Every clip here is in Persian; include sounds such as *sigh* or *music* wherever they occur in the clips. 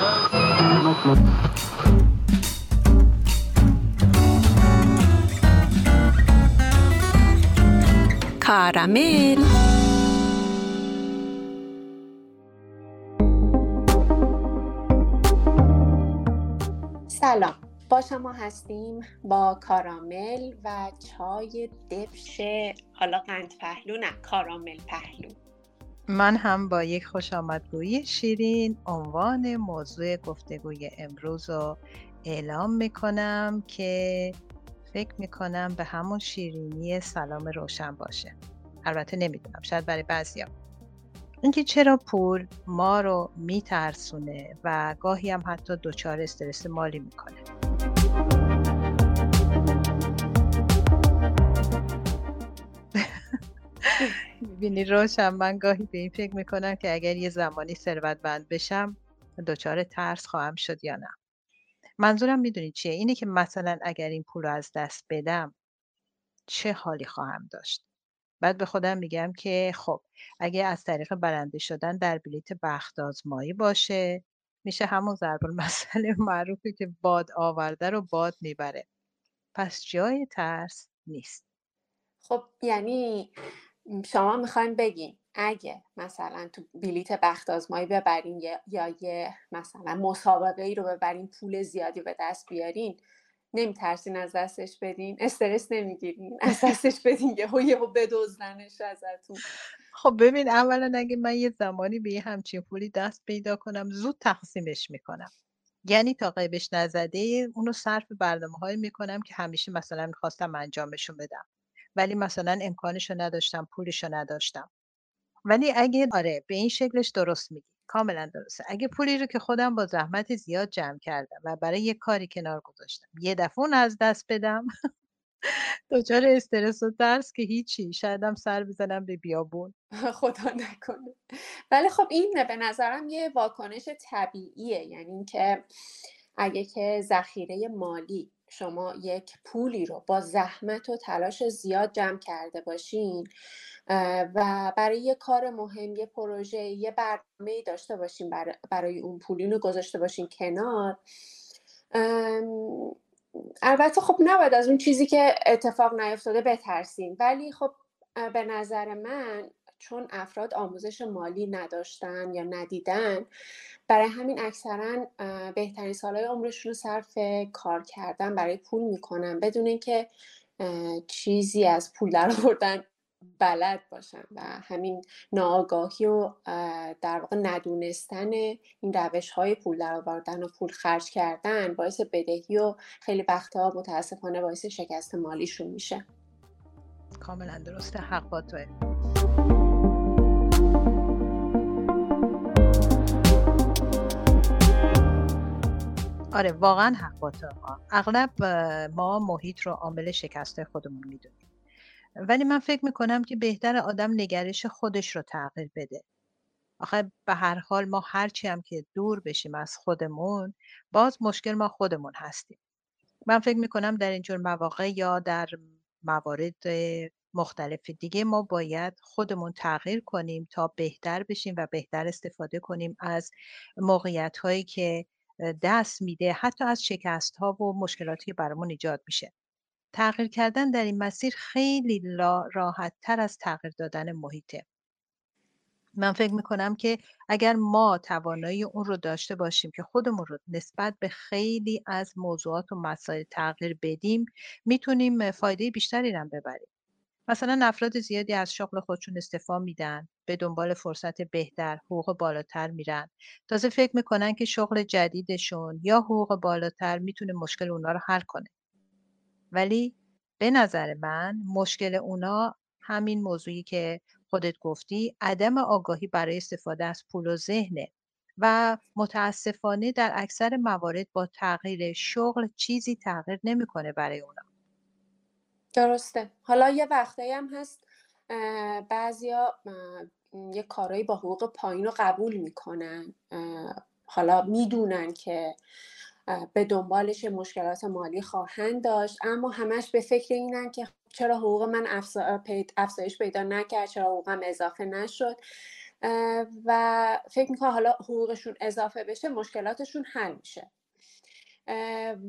کارامل. سلام. با شما هستیم با کارامل و چای دبش حالا قند پهلو نه کارامل پهلو. من هم با یک خوش آمدگویی شیرین عنوان موضوع گفتگوی امروز رو اعلام می‌کنم که فکر می‌کنم به همون شیرینی سلام روشن باشه. البته نمی‌دونم شاید برای بعضی اینکه چرا پول ما رو میترسونه و گاهی هم حتی دچار استرس مالی می‌کنه. می‌بینی روشن. من گاهی به این فکر می‌کنم که اگر یه زمانی ثروتمند بشم دچار ترس خواهم شد یا نه. منظورم می‌دونی چیه؟ اینه که مثلا اگر این پول رو از دست بدم چه حالی خواهم داشت؟ بعد به خودم میگم که خب اگه از طریق برنده شدن در بلیت بخت آزمایی باشه میشه همون ضرب المثل *laughs* معروفی که باد آورده رو باد می‌بره. پس جای ترس نیست. خب یعنی شما می‌خوایم بگین اگه مثلا تو بلیت بخت آزمایی ببرین یا یه مثلا مسابقه ای رو ببرین پول زیادی به دست بیارین نمیترسین از دستش بدین؟ استرس نمی‌گیرین؟ از دستش بدین یهو یهو بدزدنش ازتون؟ خب ببین اولا اگه من یه زمانی به یه همچین پولی دست پیدا کنم زود تقسیمش می‌کنم. یعنی تا قیبش نزده اونو صرف برنامه های می‌کنم که همیشه مثلا می‌خواستم انجامشون بدم. ولی مثلا امکانشو نداشتم پولشو نداشتم. ولی اگه آره به این شکلش درست میگی. کاملا درسته. اگه پولی رو که خودم با زحمت زیاد جمع کردم و برای یه کاری کنار گذاشتم یه دفعه از دست بدم *laughs* دچار استرس و ترس که هیچی. شایدم سر بزنم به بیابون. *laughs* خدا نکنه. ولی خب این به نظرم یه واکنش طبیعیه. یعنی اینکه اگه که ذخیره مالی شما یک پولی رو با زحمت و تلاش زیاد جمع کرده باشین و برای یه کار مهم یه پروژه یه برنامه داشته باشین برای اون پولین رو گذاشته باشین کنار. البته خب نباید از اون چیزی که اتفاق نیفتاده بترسیم ولی خب به نظر من چون افراد آموزش مالی نداشتن یا ندیدن برای همین اکثرا بهترین سالهای عمرشون رو صرف کار کردن برای پول می‌کنن بدون اینکه چیزی از پول در آوردن بلد باشن و همین ناآگاهی و در واقع ندونستن این روش های پول در آوردن و پول خرج کردن باعث بدهی و خیلی وقتها متاسفانه باعث شکست مالیشون میشه. کاملا درسته حق با توه. آره واقعا حق با اغلب ما محیط رو عامل شکست خودمون می‌دونیم. ولی من فکر می‌کنم که بهتر آدم نگرش خودش رو تغییر بده. آخه به هر حال ما هرچی هم که دور بشیم از خودمون باز مشکل ما خودمون هستیم. من فکر می‌کنم در اینجور مواقع یا در موارد مختلف دیگه ما باید خودمون تغییر کنیم تا بهتر بشیم و بهتر استفاده کنیم از موقعیت هایی که دست میده حتی از شکست ها و مشکلاتی که برامون ایجاد میشه. تغییر کردن در این مسیر خیلی راحت تر از تغییر دادن محیطه. من فکر می‌کنم که اگر ما توانایی اون رو داشته باشیم که خودمون رو نسبت به خیلی از موضوعات و مسائل تغییر بدیم می‌تونیم فایده بیشتری هم ببریم. مثلا افراد زیادی از شغل خودشون استفا میدن به دنبال فرصت بهتر حقوق بالاتر میرن. تازه فکر می‌کنن که شغل جدیدشون یا حقوق بالاتر می‌تونه مشکل اونا رو حل کنه. ولی به نظر من مشکل اونا همین موضوعی که خودت گفتی عدم آگاهی برای استفاده از پول و ذهنه و متاسفانه در اکثر موارد با تغییر شغل چیزی تغییر نمی‌کنه برای اونا. درسته. حالا یه وقتایی هم هست بعضیا یه کارایی با حقوق پایین رو قبول می‌کنن. حالا می‌دونن که به دنبالش مشکلات مالی خواهند داشت اما همش به فکر اینن که چرا حقوق من افزایش پیدا نکرد چرا حقوقم اضافه نشد. و فکر می‌کنم حالا حقوقشون اضافه بشه مشکلاتشون حل میشه.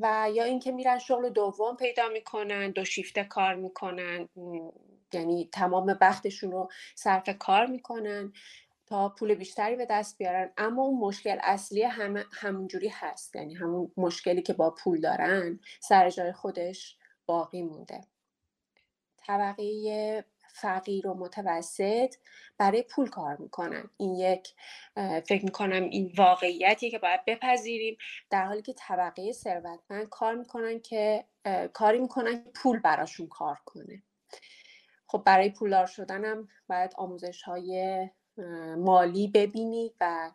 و یا اینکه میرن شغل دوم پیدا می‌کنن دو شیفته کار می‌کنن یعنی تمام وقتشون رو صرف کار می‌کنن تا پول بیشتری به دست بیارن. اما اون مشکل اصلی هم همونجوری هست. یعنی همون مشکلی که با پول دارن سر جای خودش باقی مونده. طبقه فقیر و متوسط برای پول کار می‌کنن. این یک فکر می‌کنم این واقعیتیه که باید بپذیریم. در حالی که طبقه ثروتمند کار می‌کنن که کاری می‌کنن پول براشون کار کنه. خب برای پولدار شدنم باید آموزش های مالی ببینید و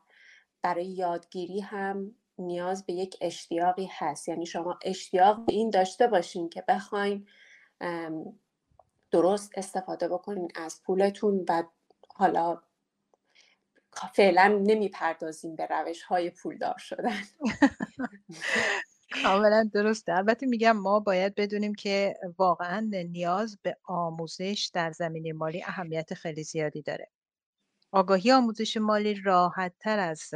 برای یادگیری هم نیاز به یک اشتیاقی هست. یعنی شما اشتیاق به این داشته باشین که بخواین درست استفاده بکنین از پولتون و حالا فعلا نمی‌پردازیم به روش های پولدار شدن. کاملا درسته. البته میگم ما باید بدونیم که واقعا نیاز به آموزش در زمینه مالی اهمیت خیلی زیادی داره. آگاهی آموزش مالی راحت تر از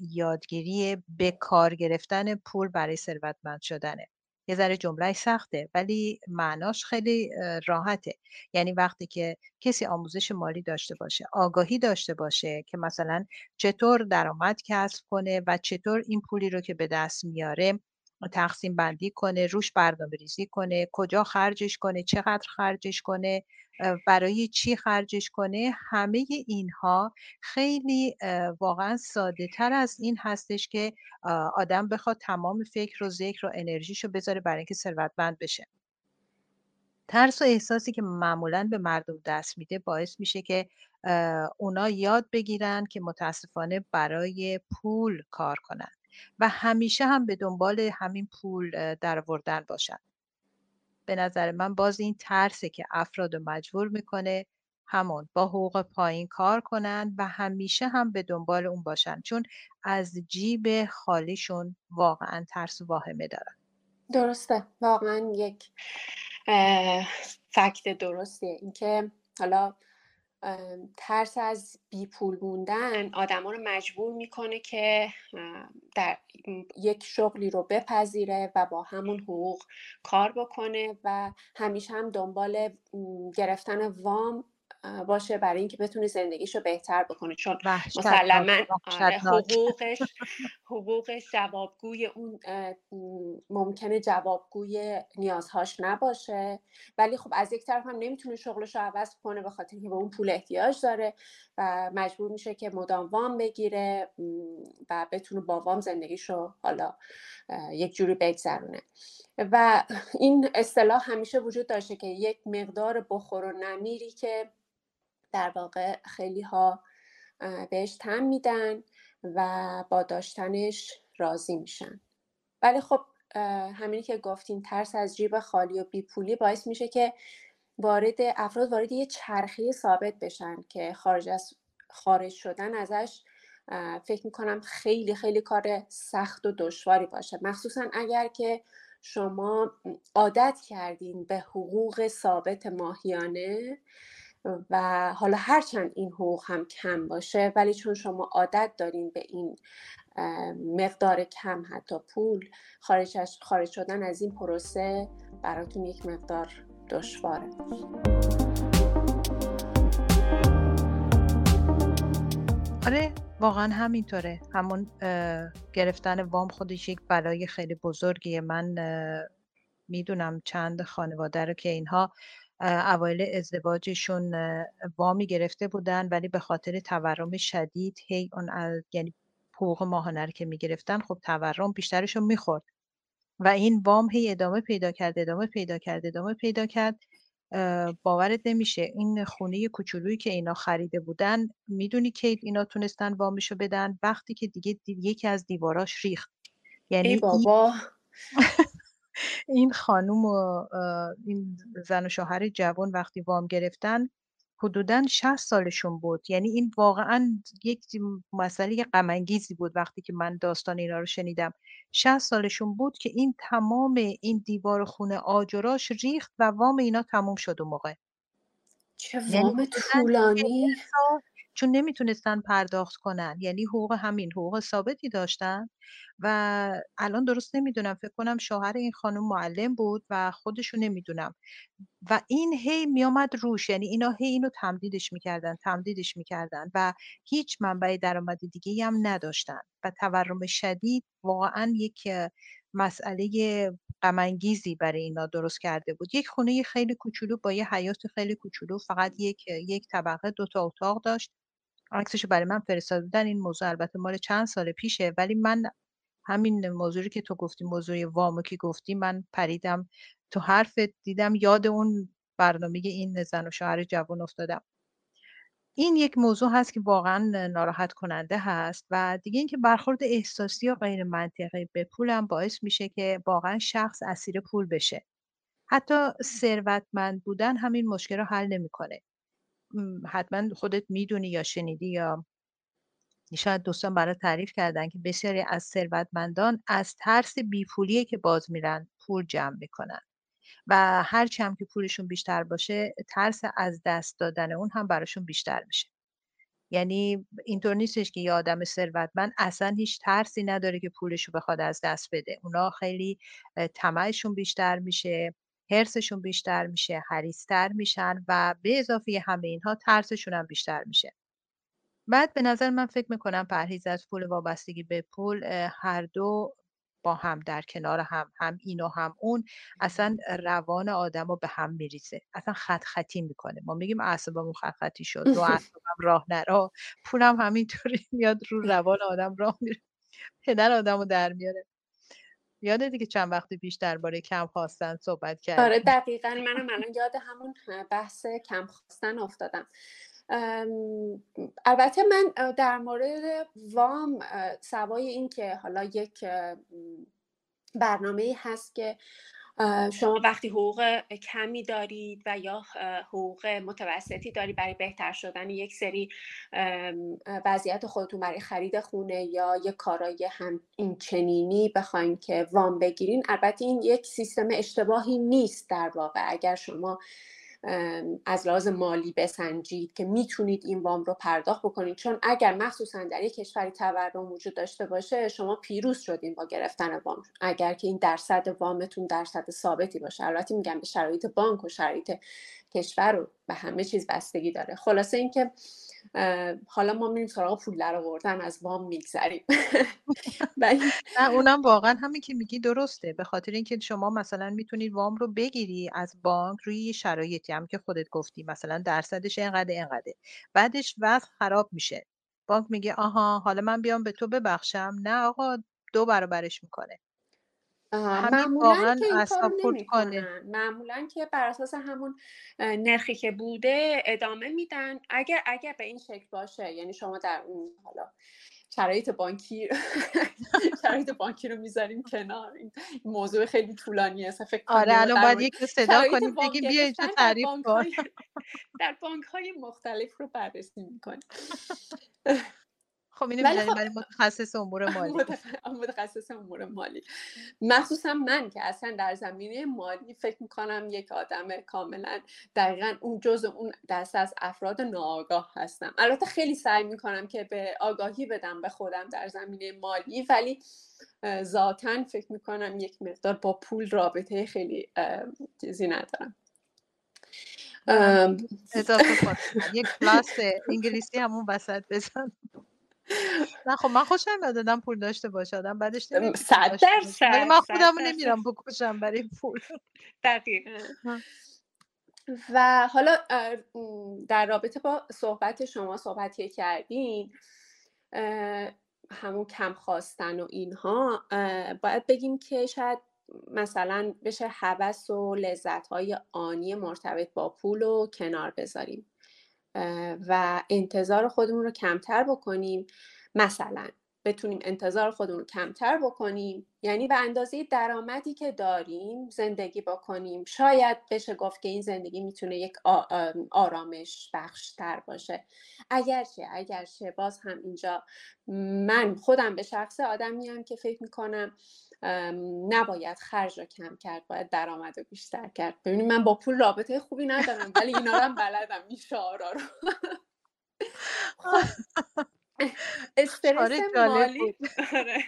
یادگیری به کار گرفتن پول برای ثروتمند شدنه. یه ذره جمله سخته ولی معناش خیلی راحته. یعنی وقتی که کسی آموزش مالی داشته باشه آگاهی داشته باشه که مثلا چطور درآمد کسب کنه و چطور این پولی رو که به دست میاره تقسیم بندی کنه روش برنامه ریزی کنه کجا خرجش کنه چقدر خرجش کنه برای چی خرجش کنه همه اینها خیلی واقعا ساده تر از این هستش که آدم بخواد تمام فکر و ذکر و انرژیشو بذاره برای اینکه ثروتمند بشه. ترس و احساسی که معمولا به مردم دست میده باعث میشه که اونا یاد بگیرن که متاسفانه برای پول کار کنن. و همیشه هم به دنبال همین پول در بردن باشن. به نظر من باز این ترسه که افراد رو مجبور می‌کنه همون با حقوق پایین کار کنن و همیشه هم به دنبال اون باشن چون از جیب خالیشون واقعا ترس و واهمه دارن. درسته. واقعا یک فکت درستیه. اینکه حالا ترس از بی پول موندن آدما رو مجبور می‌کنه که در یک شغلی رو بپذیره و با همون حقوق کار بکنه و همیشه هم دنبال گرفتن وام باشه برای اینکه بتونه زندگیشو بهتر بکنه چون مسلما آره، حقوقش *laughs* حقوقش جوابگوی اون ممکنه جوابگوی نیازهاش نباشه. ولی خب از یک طرف هم نمی‌تونه شغلش رو عوض کنه به خاطر که به اون پول احتیاج داره و مجبور میشه که مدام وام بگیره و بتونه با وام زندگیشو حالا یک جوری بگذرونه. و این اصطلاح همیشه وجود داشته که یک مقدار بخور و نمیری که در واقع خیلی ها بهش تم میدن و با داشتنش راضی میشن. ولی خب همینی که گفتین ترس از جیب خالی و بیپولی باعث میشه که وارد افراد وارد یه چرخی ثابت بشن که خارج از خارج شدن ازش فکر می‌کنم خیلی خیلی کار سخت و دشواری باشه. مخصوصا اگر که شما عادت کردین به حقوق ثابت ماهیانه و حالا هرچند این حقوق هم کم باشه ولی چون شما عادت دارین به این مقدار کم حتی پول خارج, خارج شدن از این پروسه براتون یک مقدار دشواره. آره واقعا همینطوره. همون گرفتن وام خودش یک بلای خیلی بزرگیه. من می‌دونم چند خانواده رو که اینها اوایل ازدواجشون وامی گرفته بودن ولی به خاطر تورم شدید هی اون یعنی حقوق ماهانه رو که می‌گرفتن خب تورم بیشترشون می‌خورد. و این وام هی ادامه پیدا کرد ادامه پیدا کرد ادامه پیدا کرد. باورت نمیشه. این خونه کوچولویی که اینا خریده بودن می‌دونی که اینا تونستن وامشو بدن؟ وقتی که دیگه یکی از دیواراش ریخت. یعنی ای بابا! این *laughs* خانوم و این زن و شوهر جوان وقتی وام گرفتن حدودا 60 سالشون بود. یعنی این واقعا یک مسئله غمانگیزی بود وقتی که من داستان اینا رو شنیدم. 60 سالشون بود که این تمام این دیوار خونه آجراش ریخت و وام اینا تموم شد و موقع. چه یعنی وام طولانی. چون نمی‌تونستن پرداخت کنن یعنی حقوق همین حقوق ثابتی داشتن و الان درست نمی‌دونم فکر کنم شوهر این خانم معلم بود و خودشو نمی‌دونم. و این هی میامد روش یعنی اینا هی اینو تمدیدش می‌کردن تمدیدش می‌کردن و هیچ منبع درآمد دیگه هم نداشتن و تورم شدید واقعا یک مسئله غم برای اینا درست کرده بود. یک خونه خیلی کوچولو با یه حیات خیلی کوچولو فقط یک یک طبقه دو تا اتاق داشت. عکسشو برای من فرستاده بودن. این موضوع البته مال چند سال پیشه ولی من همین موضوعی که تو گفتی موضوع وامو که گفتی من پریدم تو حرف دیدم یاد اون برنامه این زن و شوهر جوان افتادم. این یک موضوع هست که واقعا ناراحت کننده هست و دیگه اینکه برخورد احساسی و غیر منطقی به پول هم باعث میشه که واقعا شخص اسیر پول بشه. حتی ثروتمند بودن همین مشکل رو حل نمی‌کنه. حتما خودت می‌دونی یا شنیدی یا شاید دوستان برای تعریف کردن که بسیاری از ثروتمندان از ترس بیپولیه که باز میرن پول جمع می‌کنن. و هرچی هم که پولشون بیشتر باشه ترس از دست دادن اون هم براشون بیشتر میشه. یعنی اینطور نیستش که یه آدم ثروتمند اصلا هیچ ترسی نداره که پولشو بخواد از دست بده. اونا خیلی طمعشون بیشتر میشه. حرسشون بیشتر میشه حریستر میشن و به اضافه همه اینها ترسشون هم بیشتر میشه. بعد به نظر من فکر می‌کنم پرهیز از پول وابستگی به پول هر دو با هم در کنار هم هم این و هم اون اصلا روان آدم رو به هم میریزه. اصلا خط خطی می‌کنه. ما میگیم اعصابمون خط خطی شد رو *laughs* اعصابم راه نرا پولم همینطوری *laughs* میاد رو روان آدم راه میره پدر آدم رو در میاره. یاده دیگه چند وقت پیش درباره کم خواستن صحبت کرد آره دقیقا. منم الان یاد همون بحث کم خواستن افتادم. البته من در مورد وام سوای این که حالا یک برنامه هست که شما وقتی حقوق کمی دارید و یا حقوق متوسطی دارید برای بهتر شدن یک سری وضعیت خودتون برای خرید خونه یا یک کارای هم این چنینی بخواین که وام بگیرین البته این یک سیستم اشتباهی نیست در واقع. اگر شما از لحاظ مالی بسنجید که می‌تونید این وام رو پرداخت بکنید. چون اگر مخصوصا در یک کشوری تورم وجود داشته باشه شما پیروز شدین با گرفتن وام. اگر که این درصد وامتون درصد ثابتی باشه. البته میگم به شرایط بانک و شرایط کشور رو به همه چیز بستگی داره. خلاصه اینکه حالا ما میریم سراغ پول در آوردن از وام میگذریم. *laughs* نه اونم واقعا همین که میگی درسته. به خاطر اینکه شما مثلا می‌تونید وام رو بگیری از بانک روی شرایطی هم که خودت گفتی مثلا درصدش اینقدر اینقدر. بعدش وضع خراب میشه. بانک میگه آها حالا من بیام به تو ببخشم. نه آقا دو برابرش می‌کنه. معمولا که معمولا که بر اساس همون نرخی که بوده ادامه میدن. اگر اگر به این شکل باشه یعنی شما در اون حالا شرایط بانکی *laughs* شرایط بانکی رو می‌ذاریم کنار. این موضوع خیلی طولانیه فکر آره الان باید یک صدا کنیم بگیم بیا اینجا تعریف کن *laughs* در بانک های مختلف رو بررسی می‌کنیم. *laughs* خب اینو می‌ذاریم برای متخصص امور *laughs* مالی. متخصص امور مالی. مخصوصا من که اصلا در زمینه مالی فکر می‌کنم یک آدم کاملا دقیقا اون جز اون دست از افراد ناآگاه هستم. البته خیلی سعی می‌کنم که به آگاهی بدم به خودم در زمینه مالی ولی ذاتا فکر می‌کنم یک مقدار با پول رابطه خیلی چیزی ندارم. اضافه یک کلاس انگلیسی همون وسط بزن نه خب من خوشم میاد پول داشته باشه آدم بعدش صد درصد ولی من خودم نمیرم بکشم برای پول. دقیقا. و حالا در رابطه با صحبت شما صحبتی کردین همون کم خواستن و اینها باید بگیم که شاید مثلا بشه هوس و لذت های آنی مرتبط با پول رو کنار بذاریم. و انتظار خودمون رو کمتر بکنیم. مثلا بتونیم انتظار خودمون رو کمتر بکنیم. یعنی به اندازه درآمدی که داریم زندگی بکنیم. شاید بشه گفت که این زندگی می‌تونه یک آرامش بخشتر باشه. اگرچه اگرچه باز هم اینجا من خودم به شخص آدمی که فکر می‌کنم نباید خرج رو کم کرد باید درآمد رو بیشتر کرد. ببینید من با پول رابطه خوبی ندارم ولی اینا رو هم بلدم این شعارا رو. *laughs* خب استرس مالی *laughs* آره.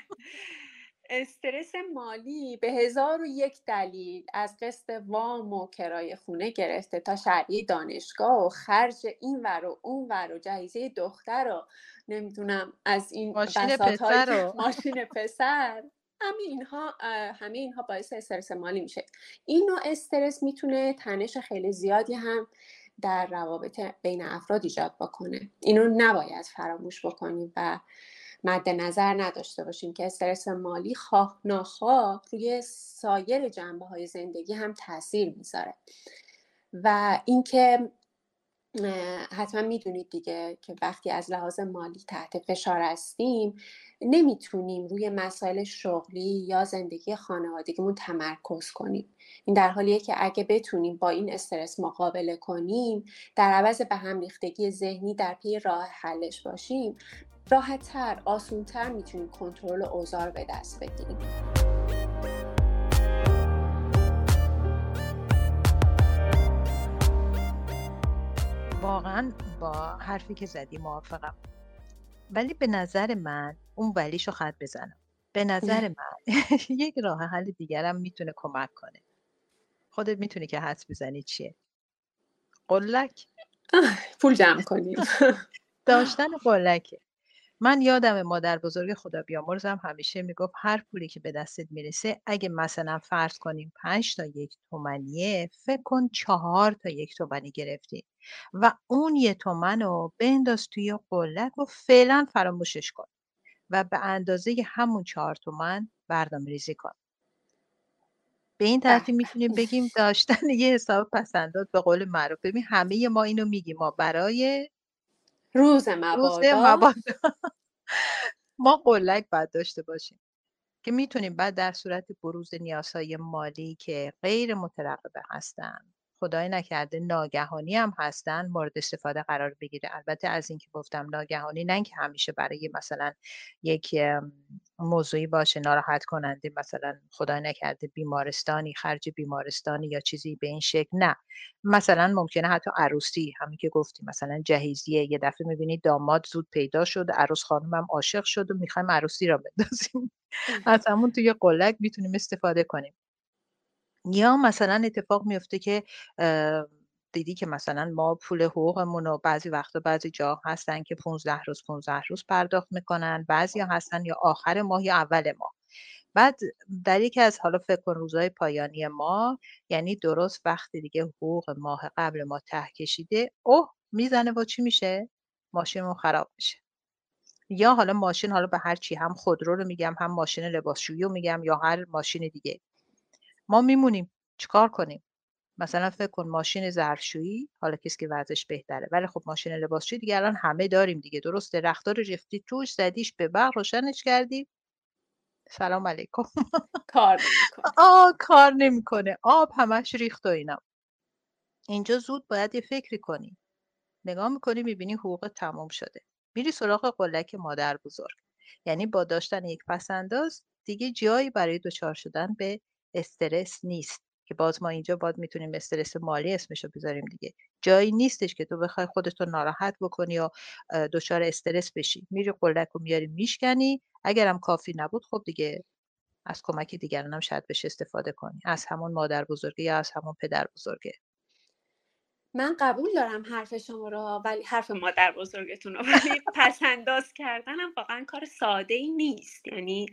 استرس مالی به هزار و یک دلیل از قسط وام و کرایه خونه گرفته تا شرعی دانشگاه و خرج این ور و اون ور و جهیزه دختر و نمی‌دونم از این ماشین پسر *laughs* ماشین پسر. همه اینها همه اینها باعث استرس مالی میشه. این نوع استرس می‌تونه تنش خیلی زیادی هم در روابط بین افراد ایجاد بکنه. اینو نباید فراموش بکنیم و مد نظر نداشته باشیم که استرس مالی خواه ناخواه روی سایر جنبه های زندگی هم تاثیر می‌ذاره. و اینکه حتما می‌دونید دیگه که وقتی از لحاظ مالی تحت فشار هستیم نمی‌تونیم روی مسائل شغلی یا زندگی خانوادگیمون تمرکز کنیم. این در حالیه که اگه بتونیم با این استرس مقابله کنیم در عوض به هم ریختگی ذهنی در پی راه حلش باشیم راحتتر آسونتر می‌تونیم کنترل اوزار به دست بگیریم. واقعا با حرفی که زدی موافقم. ولی به نظر من اون ولیشو خط بزنم. به نظر من *laughs* یک راه حل دیگرم می‌تونه کمک کنه. خودت می‌تونی که حدس بزنی چیه. قلک. پول جمع کنیم. *laughs* داشتن قلکه. من یادم مادر بزرگ خدا بیامرزم همیشه می‌گفت هر پولی که به دستت می‌رسه اگه مثلا فرض کنیم پنج تا یک تومنیه فکر کن چهار تا یک تومنی گرفتی و اون یه تومن رو بنداز توی قلک و فعلا فراموشش کن و به اندازه همون چهار تومن برنامه ریزی کن. به این ترتیب می‌تونیم بگیم داشتن یه حساب پسندات به قول معروف. ببین همه ما اینو میگیم ما برای روز مبادا. ما قلک باید داشته باشیم که می‌تونیم بعد در صورت بروز نیازهای مالی که غیر مترقبه هستن خدای نکرده ناگهانی هم هستن مورد استفاده قرار بگیره. البته از اینکه گفتم ناگهانی نه که همیشه برای مثلا یک موضوعی باشه ناراحت کننده مثلا خدای نکرده بیمارستانی خرج بیمارستانی یا چیزی به این شکل نه. مثلا ممکنه حتی عروسی همین که گفتیم مثلا جهیزیه. یه دفعه می‌بینید داماد زود پیدا شد عروس خانم هم عاشق شد و می‌خوایم عروسی را بندازیم. از همون توی قلک می‌تونیم استفاده کنیم. یا مثلا اتفاق میفته که دیدی که مثلا ما پول حقوقمون رو بعضی وقتا بعضی جا هستن که 15 روز 15 روز پرداخت می‌کنن بعضی هستن یا آخر ماه یا اول ماه. بعد در یکی از حالا فکر کن روزهای پایانی ما یعنی درست وقتی دیگه حقوق ماه قبل ما ته کشیده اوه می‌زنه با چی میشه؟ ماشینمون خراب میشه. یا حالا ماشین حالا به هر چی هم خودرو رو میگم هم ماشین لباسشویی رو میگم یا هر ماشین دیگه. ما میمونیم. چیکار کنیم؟ مثلا فکر کن ماشین ظرفشویی حالا کسی که ورزش بهتره ولی خب ماشین لباسشویی دیگه الان همه داریم دیگه. درسته رختار ریختی توش زدیش به برق روشنش کردی. سلام علیکم. *laughs* کار نمی‌کنه. آه کار نمی‌کنه. آب همش ریخت و اینا. اینجا زود باید یه فکری کنی. نگاه می‌کنی می‌بینی حقوق تموم شده. میری سراغ قلک مادر بزرگ یعنی با داشتن یک پسنداز دیگه جایی برای دچار شدن به استرس نیست که باز ما اینجا باید می‌تونیم استرس مالی اسمشو بذاریم دیگه. جایی نیستش که تو بخوای خودتو ناراحت بکنی یا دچار استرس بشی. میری قلک رو میاری میشکنی. اگرم کافی نبود خب دیگه از کمک دیگران هم شاید بشه استفاده کنی. از همون مادر بزرگه یا از همون پدر بزرگه. من قبول دارم حرف شما رو ولی حرف مادر بزرگتون رو ولی پس انداز کردنم واقعا کار ساده ای نیست. یعنی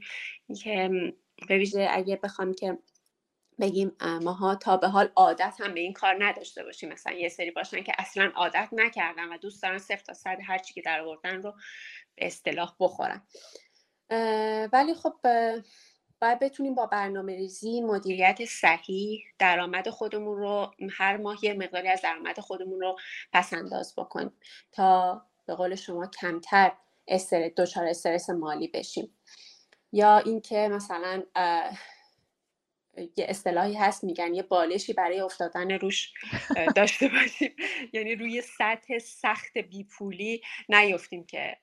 که به ویژه اگه بخوام که بگیم ماها تا به حال عادت هم به این کار نداشته باشیم. مثلا یه سری باشن که اصلا عادت نکردن و دوست دارن صفر تا صد هر چی که در آوردن رو به اصطلاح بخورن. ولی خب باید بتونیم با برنامه ریزی مدیریت صحیح درآمد خودمون رو هر ماه یه مقداری از درآمد خودمون رو پس انداز بکنیم تا به قول شما کمتر استرس دچار استرس مالی بشیم. یا اینکه مثلا یه اصطلاحی هست میگن یه بالشی برای افتادن روش داشته باشیم. *laughs* یعنی روی سطح سخت بیپولی نیفتیم که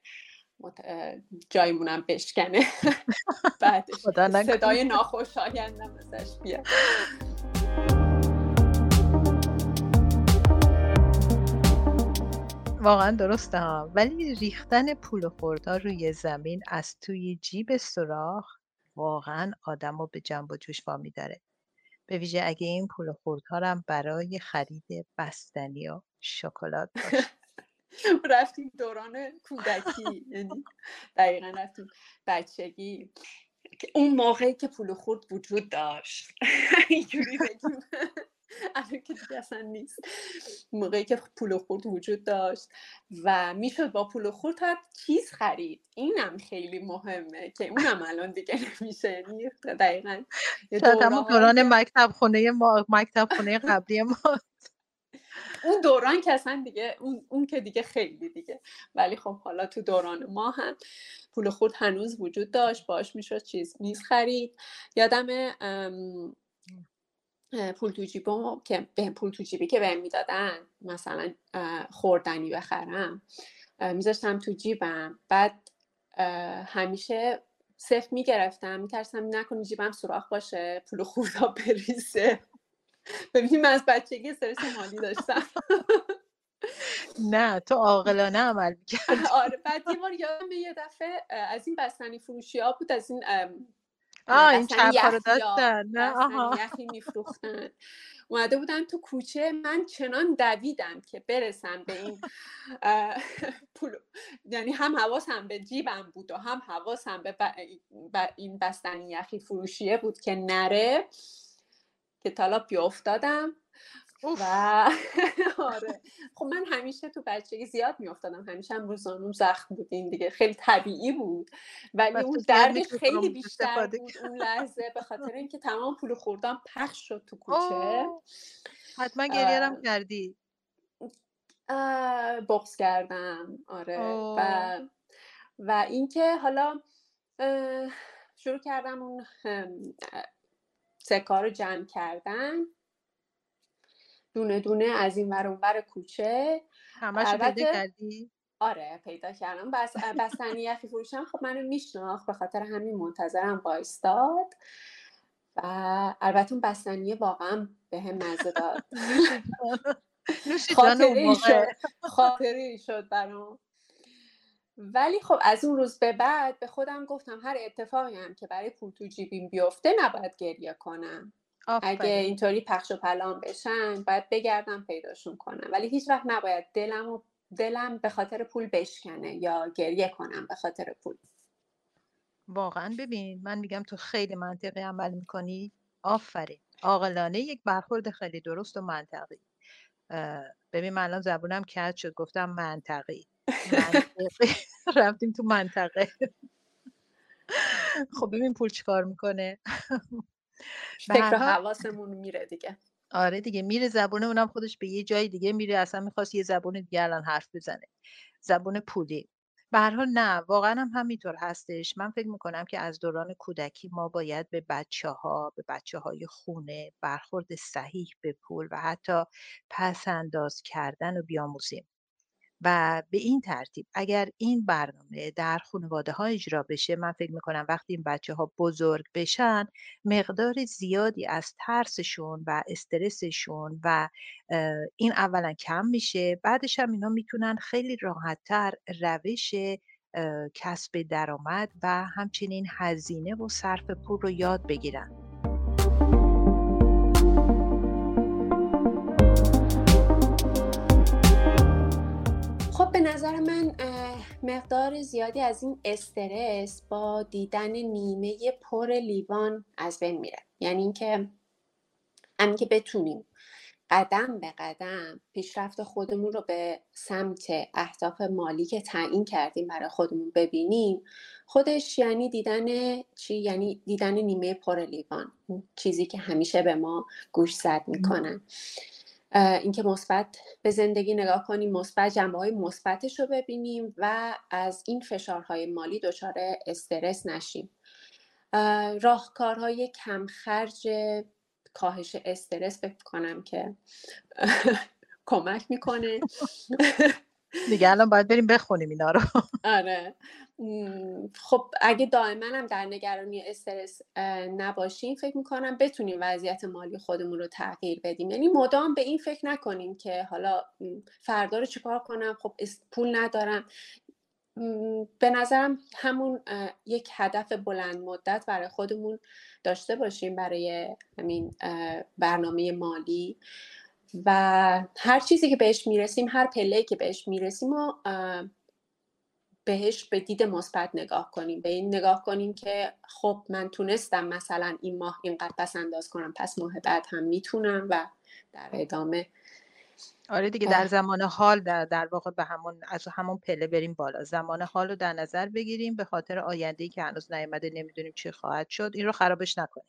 جایمونم بشکنه. *laughs* بعد صدای ناخوشایندم ازش بیاد. واقعا درسته ها. ولی ریختن پول و خوردها روی زمین از توی جیب سوراخ واقعا آدم رو به جنب و جوش وامی داره به ویژه اگه این پول خوردها هم برای خرید بستنی و شکلات باشه. *laughs* رفتیم دوران کودکی یعنی دقیقا رفتیم بچگی. اون موقعی که پول خورد وجود داشت. *laughs* اینجوری بگیم. *laughs* الان که دیگه اصلا نیست. موقعی که پول خورد وجود داشت و می‌شد با پول خورد تا چیز خرید؟ اینم خیلی مهمه که اونم الان دیگه نمیشه. دقیقا دوران مکتب خونه ما مکتب خونه قبلی ما. اون دوران که اصلا دیگه اون, اون که دیگه خیلی دیگه. ولی خب حالا تو دوران ما هم پول خورد هنوز وجود داشت. باش می‌شد چیز میز خرید. یادم پول تو جیبم که به پول تو جیبی که بهم می‌دادن مثلا خوردنی بخرم میذاشتم تو جیبم. بعد همیشه صف می‌گرفتم. میترسم نکنی جیبم سوراخ باشه پول خوردا بریزه. ببینیم من از بچگی استرس مالی داشتم. نه تو عاقلانه عمل می‌کرد *laughs* آره بعد یه بار یادم یه دفعه از این بستنی فروشی ها بود از این آه این چرپا رو داشتن نه؟ آها. یخی میفروختن. اومده بودن تو کوچه من چنان دویدم که برسم به این *laughs* پول یعنی هم حواسم به جیبم بود و هم حواسم به این بستنی یخی فروشیه بود که نره که تالا بیافتادم. و *laughs* آره. خب من همیشه تو بچگی زیاد میافتادم. همیشه هم روزانوم زخم بود این دیگه. خیلی طبیعی بود. ولی اون دردش خیلی بیشتر بود اون لحظه. به خاطر اینکه تمام پول خوردم پخش شد تو کوچه. حتما گریرم کردی. بغز کردم. آره. و و اینکه حالا شروع کردم اون سکار رو جمع کردن. دونه دونه از این ور ور کوچه. همش پیدا کردی؟ آره پیدا کردم. بس بستنی یخی فروشم. خب منو میشناخت به خاطر همین منتظرم وایستاد. و البته اون بستنیه واقعا به هم مزه داد. *laughs* خاطری شد. خاطری شد برام. ولی خب از اون روز به بعد به خودم گفتم هر اتفاقی هم که برای پول تو جیبیم بیفته نباید گریه کنم. اگه اینطوری پخش و پلان بشن باید بگردم پیداشون کنم. ولی هیچ وقت نباید دلم و دلم به خاطر پول بشکنه یا گریه کنم به خاطر پول. واقعا ببین من میگم تو خیلی منطقی عمل می‌کنی. آفرین. عاقلانه یک برخورد خیلی درست و منطقی. ببین من الان زبونم کج شد گفتم منطقی. *laughs* رفتیم تو منطقه. *laughs* خب ببین پول چیکار می‌کنه؟ *laughs* فکر حواسمون میره دیگه. آره دیگه میره زبونه اونم خودش به یه جای دیگه میره اصلا می‌خواست یه زبون دیگه الان حرف بزنه. زبون پولی. به هر حال نه واقعا هم همینطور هستش. من فکر می‌کنم که از دوران کودکی ما باید به بچه ها به بچه های خونه برخورد صحیح به پول و حتی پس انداز کردن و بیاموزیم. و به این ترتیب اگر این برنامه در خانواده ها اجرا بشه من فکر می‌کنم وقتی این بچه ها بزرگ بشن مقدار زیادی از ترسشون و استرسشون و این اولا کم میشه بعدش هم اینا می‌تونن خیلی راحتتر روش کسب درآمد و همچنین هزینه و صرف پول رو یاد بگیرن. من مقدار زیادی از این استرس با دیدن نیمه پر لیوان از بین میره. یعنی اینکه همین که بتونیم قدم به قدم پیشرفت خودمون رو به سمت اهداف مالی که تعیین کردیم برای خودمون ببینیم خودش یعنی دیدن چی؟ یعنی دیدن نیمه پر لیوان چیزی که همیشه به ما گوش زد می‌کنن. اینکه مثبت به زندگی نگاه کنیم مثبت جنبه های مثبتش رو ببینیم و از این فشارهای مالی دچار استرس نشیم. راهکارهای کمخرج کاهش استرس فکر کنم که *laughs* کمک می‌کنه. *laughs* دیگه الان باید بریم بخونیم اینا رو. آره. خب اگه دائما هم در نگرانی استرس نباشیم فکر می‌کنم بتونیم وضعیت مالی خودمون رو تغییر بدیم. یعنی مدام به این فکر نکنیم که حالا فردا رو چیکار کنم؟ خب پول ندارم. به نظرم همون یک هدف بلند مدت برای خودمون داشته باشیم برای همین برنامه مالی. و هر چیزی که بهش می‌رسیم هر پله که بهش می‌رسیم و بهش به دید مثبت نگاه کنیم. به این نگاه کنیم که خب من تونستم مثلا این ماه اینقدر پس انداز کنم پس ماه بعد هم می‌تونم و در ادامه. آره دیگه در زمان حال در, در واقع به همون از همون پله بریم بالا. زمان حال رو در نظر بگیریم به خاطر آینده که هنوز نیامده نمی‌دونیم چی خواهد شد. این رو خرابش نکنیم.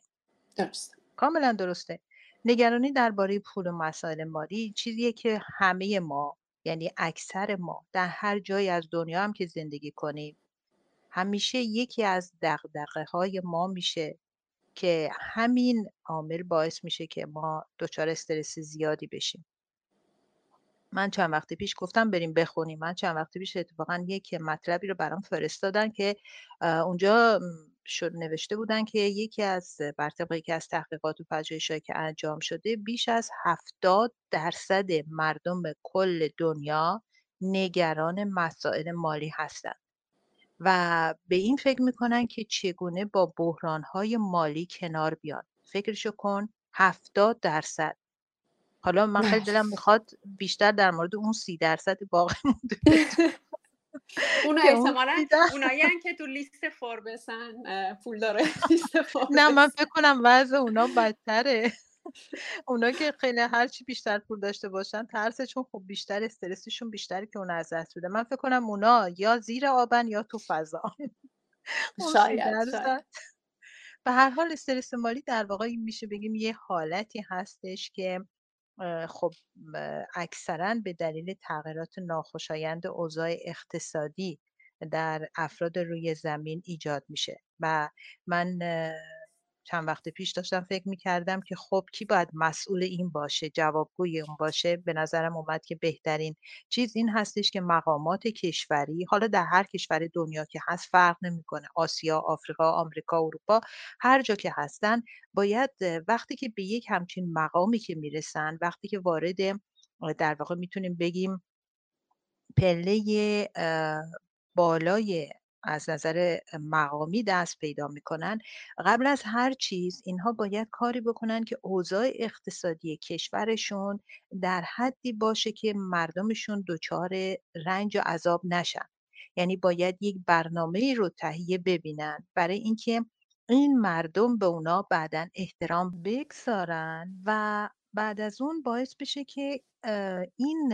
درست کاملا درسته. نگرانی درباره پول و مسائل مالی چیزیه که همه ما یعنی اکثر ما در هر جایی از دنیا هم که زندگی کنیم همیشه یکی از دقدقه ما میشه که همین عامل باعث میشه که ما دچار استرس زیادی بشیم. من چند وقت پیش گفتم بریم بخونیم من چند وقت پیش اتفاقا یک مطلبی رو برام فرستادن که اونجا شد نوشته بودن که یکی از بر یکی از تحقیقات و پژوهش‌هایی که انجام شده بیش از هفتاد درصد مردم کل دنیا نگران مسائل مالی هستند. و به این فکر می‌کنن که چگونه با بحرانهای مالی کنار بیان. فکرشو کن هفتاد درصد. حالا من خیلی دلم می‌خواد بیشتر در مورد اون سی درصد باقی مونده *laughs* اونا احتمالا اونایی که تو لیست فوربسن پول داره لیست نه من فکر کنم وضع اونا بدتره اونا که خیلی هرچی بیشتر پول داشته باشن ترسشون خب بیشتر استرسشون بیشتره که اون از دست بده من فکر کنم اونا یا زیر آبن یا تو فضا. *laughs* شاید, به هر حال استرس مالی در واقع میشه بگیم یه حالتی هستش که خب اکثرا به دلیل تغییرات ناخوشایند اوضاع اقتصادی در افراد روی زمین ایجاد میشه و من چند وقت پیش داشتم فکر می‌کردم که خب کی باید مسئول این باشه جوابگوی اون باشه؟ به نظرم اومد که بهترین چیز این هستش که مقامات کشوری حالا در هر کشور دنیا که هست فرق نمی‌کنه آسیا آفریقا آمریکا اروپا هر جا که هستن باید وقتی که به یک همچین مقامی که می‌رسن وقتی که وارد در واقع می‌تونیم بگیم پله بالای از نظر مقامی دست پیدا می‌کنن. قبل از هر چیز اینها باید کاری بکنن که اوضاع اقتصادی کشورشون در حدی باشه که مردمشون دچار رنج و عذاب نشن. یعنی باید یک برنامه رو تهیه ببینن برای اینکه این مردم به اونا بعدا احترام بگذارن و بعد از اون باعث بشه که این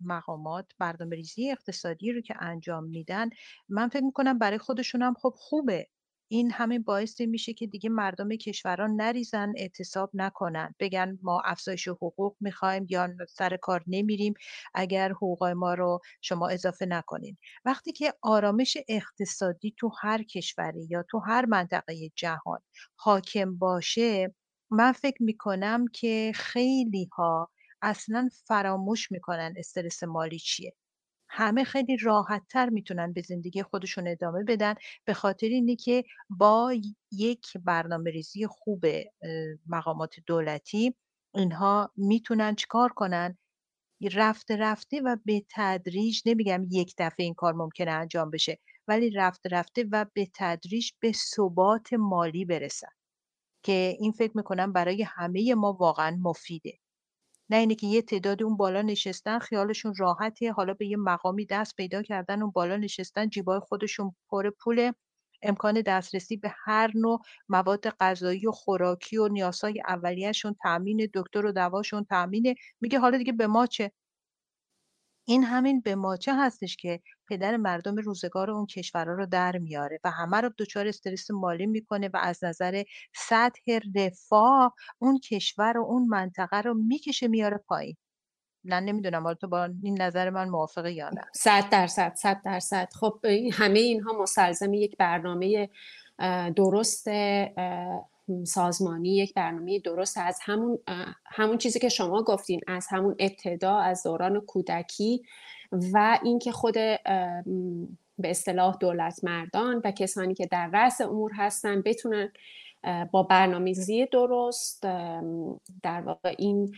مقامات ریزی اقتصادی رو که انجام میدن من فکر می‌کنم برای خودشون هم خب خوبه. این همین باعث میشه که دیگه مردم کشوران نریزن اعتصاب نکنن. بگن ما افزایش حقوق می‌خوایم یا سر کار نمیریم اگر حقوق ما رو شما اضافه نکنین. وقتی که آرامش اقتصادی تو هر کشوری یا تو هر منطقه جهان حاکم باشه من فکر می‌کنم که خیلی ها اصلا فراموش می‌کنن استرس مالی چیه. همه خیلی راحت تر می‌تونن به زندگی خودشون ادامه بدن به خاطر اینه که با یک برنامه ریزی خوب مقامات دولتی اینها می‌تونن چیکار کنن؟ رفته رفته و به تدریج نمیگم یک دفعه این کار ممکنه انجام بشه ولی رفته رفته و به تدریج به ثبات مالی برسن. که این فکر می‌کنم برای همه ما واقعا مفیده. نه اینه که یه تعدادی اون بالا نشستن خیالشون راحته حالا به یه مقامی دست پیدا کردن اون بالا نشستن جیبای خودشون پر پول امکان دسترسی به هر نوع مواد غذایی و خوراکی و نیازهای اولیهشون تامین دکتر و دواشون تامین میگه حالا دیگه به ما چه؟ این همین به ماچه هستش که پدر مردم روزگار اون کشورها رو در میاره و همه رو دچار استرس مالی می‌کنه و از نظر سطح رفاه اون کشور و اون منطقه رو می‌کشه میاره پایین. نه نمی‌دونم حالا تو با این نظر من موافقه یا نه. صد درصد صد درصد. خب همه اینها مستلزم یک برنامه درست سازمانی یک برنامه درست از همون همون چیزی که شما گفتین از همون ابتدا از دوران کودکی و اینکه خود به اصطلاح دولت مردان و کسانی که در رأس امور هستن بتونن با برنامه‌ریزی درست در واقع این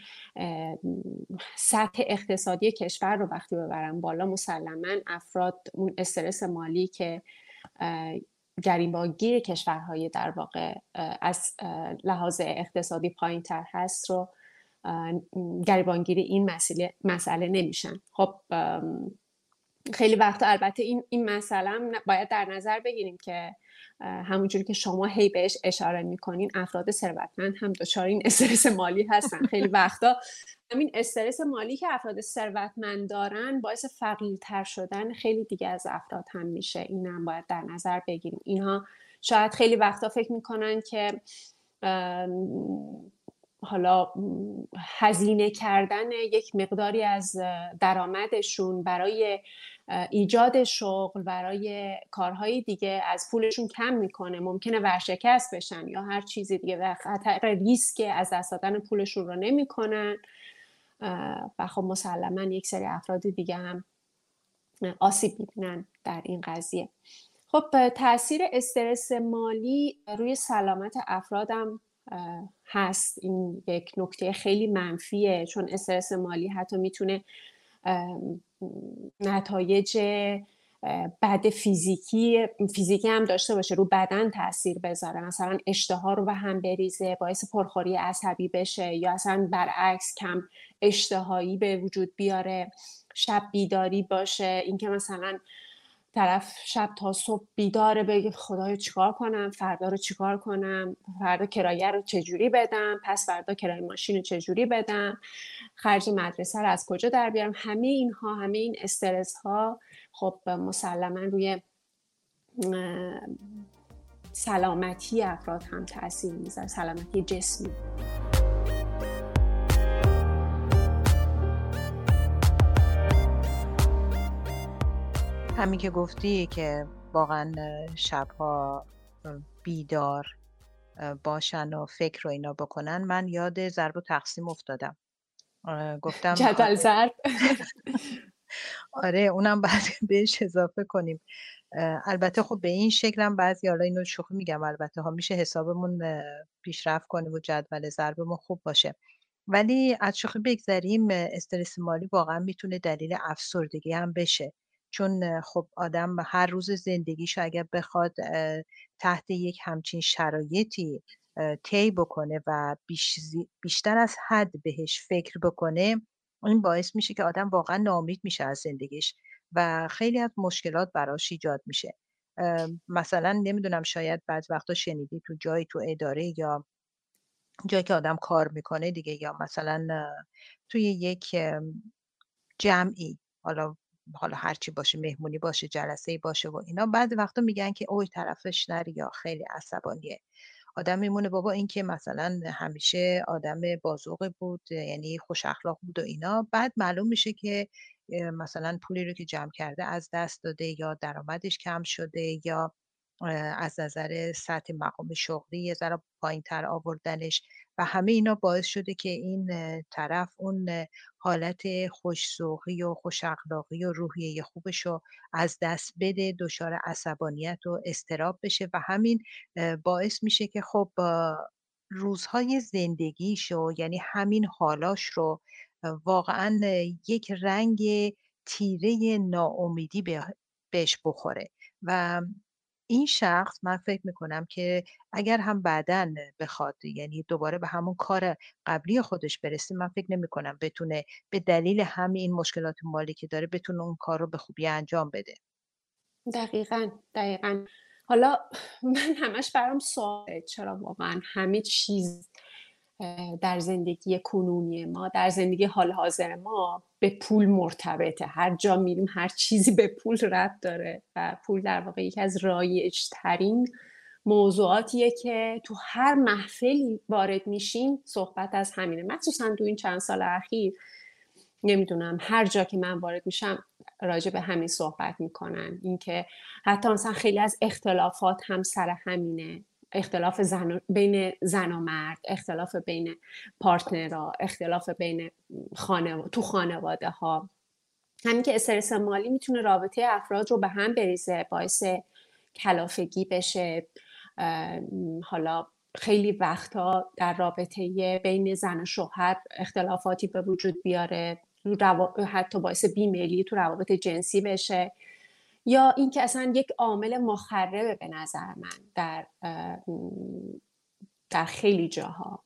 سطح اقتصادی کشور رو وقتی ببرن بالا مسلما افراد اون استرس مالی که گریبانگیر کشورهای در واقع از لحاظ اقتصادی پایین تر هست رو گریبانگیر این مسئله مسئله نمیشن. خب خیلی وقتا البته این این مسئله باید در نظر بگیریم که همونجوری که شما هی بهش اشاره می‌کنین افراد ثروتمند هم دچار این استرس مالی هستن. خیلی وقتا همین استرس مالی که افراد ثروتمند دارن باعث فقیرتر شدن خیلی دیگه از افراد هم میشه. این هم باید در نظر بگیریم. اینها شاید خیلی وقتا فکر می‌کنن که حالا هزینه کردن یک مقداری از درآمدشون برای ایجاد شغل برای کارهای دیگه از پولشون کم می‌کنه. ممکنه ورشکست بشن یا هر چیزی دیگه. و خطر ریسک از دست دادن پولشون رو نمی‌کنن. و خب مسلما یک سری افراد دیگه هم آسیب می‌بینن در این قضیه. خب تاثیر استرس مالی روی سلامت افرادم هست. این یک نکته خیلی منفیه چون استرس مالی حتی می‌تونه نتایج بد فیزیکی فیزیکی هم داشته باشه رو بدن تاثیر بذاره. مثلا اشتها رو به هم بریزه باعث پرخوری عصبی بشه یا اصلا برعکس کم اشتهایی به وجود بیاره شب بیداری باشه. اینکه مثلا طرف شب تا صبح بیداره بگه خدایا چیکار کنم؟ فردا رو چیکار کنم؟ فردا کرایه رو چجوری بدم؟ پس فردا کرایه ماشین رو چجوری بدم؟ خرج مدرسه رو از کجا در بیارم؟ همه اینها همه این استرس ها خب مسلما روی سلامتی افراد هم تاثیر می‌ذاره سلامتی جسمی. همین که گفتی که واقعا شبها بیدار باشن و فکر رو اینا بکنن. من یاد ضرب و تقسیم افتادم. گفتم جدل آره. ضرب. *laughs* آره اونم بعد بهش اضافه کنیم. البته خب به این شکل هم بعضی حالا اینو شوخی میگم البته ها میشه حسابمون پیشرفت کنیم و جدول ضربمون خوب باشه. ولی از شوخی بگذریم استرس مالی واقعا می‌تونه دلیل افسردگی هم بشه. چون خب آدم هر روز زندگیش اگر بخواد تحت یک همچین شرایطی طی بکنه و بیشتر از حد بهش فکر بکنه این باعث میشه که آدم واقعا نامید میشه از زندگیش و خیلی از مشکلات براش ایجاد میشه. مثلا نمی‌دونم شاید بعض وقتا شنیدی تو جایی تو اداره یا جایی که آدم کار می‌کنه دیگه یا مثلا توی یک جمعی حالا حالا هرچی باشه مهمونی باشه جلسه باشه و اینا بعد وقتا میگن که اوی طرفش نری یا خیلی عصبانیه. آدم میمونه بابا این که مثلا همیشه آدم بازوقی بود یعنی خوش اخلاق بود و اینا. بعد معلوم میشه که مثلا پولی رو که جمع کرده از دست داده یا درآمدش کم شده یا از نظر سطح مقام شغلی یه ذره پایین تر آوردنش و همه اینا باعث شده که این طرف اون حالت خوشسوقی و خوش اخلاقی و روحیه خوبش رو از دست بده دچار عصبانیت و استراب بشه و همین باعث میشه که خب روزهای زندگیشو یعنی همین حالاش رو واقعا یک رنگ تیره ناامیدی بهش بخوره و این شخص من فکر می‌کنم که اگر هم بعدا بخواد یعنی دوباره به همون کار قبلی خودش برسه من فکر نمی کنم بتونه به دلیل همین مشکلات مالی که داره بتونه اون کار رو به خوبی انجام بده. دقیقا دقیقا. حالا من همش برام سواله چرا واقعا همه چیز در زندگی کنونی ما در زندگی حال حاضر ما به پول مرتبطه. هر جا میریم هر چیزی به پول رد داره و پول در واقع یکی از رایجترین موضوعاتیه که تو هر محفلی وارد میشیم صحبت از همینه. مخصوصا تو این چند سال اخیر نمی‌دونم هر جا که من وارد میشم راجع به همین صحبت می‌کنن. اینکه حتی مثلا خیلی از اختلافات هم سر همینه. اختلاف زن بین زن و مرد اختلاف بین پارتنرها اختلاف بین خانه... تو خانواده ها همین که استرس مالی می‌تونه رابطه افراد رو به هم بریزه باعث کلافگی بشه. حالا خیلی وقتها در رابطه بین زن و شوهر اختلافاتی به وجود بیاره حتی باعث بیمیلی تو روابط جنسی بشه. یا اینکه اصلا یک عامل مخربه به نظر من در در خیلی جاها.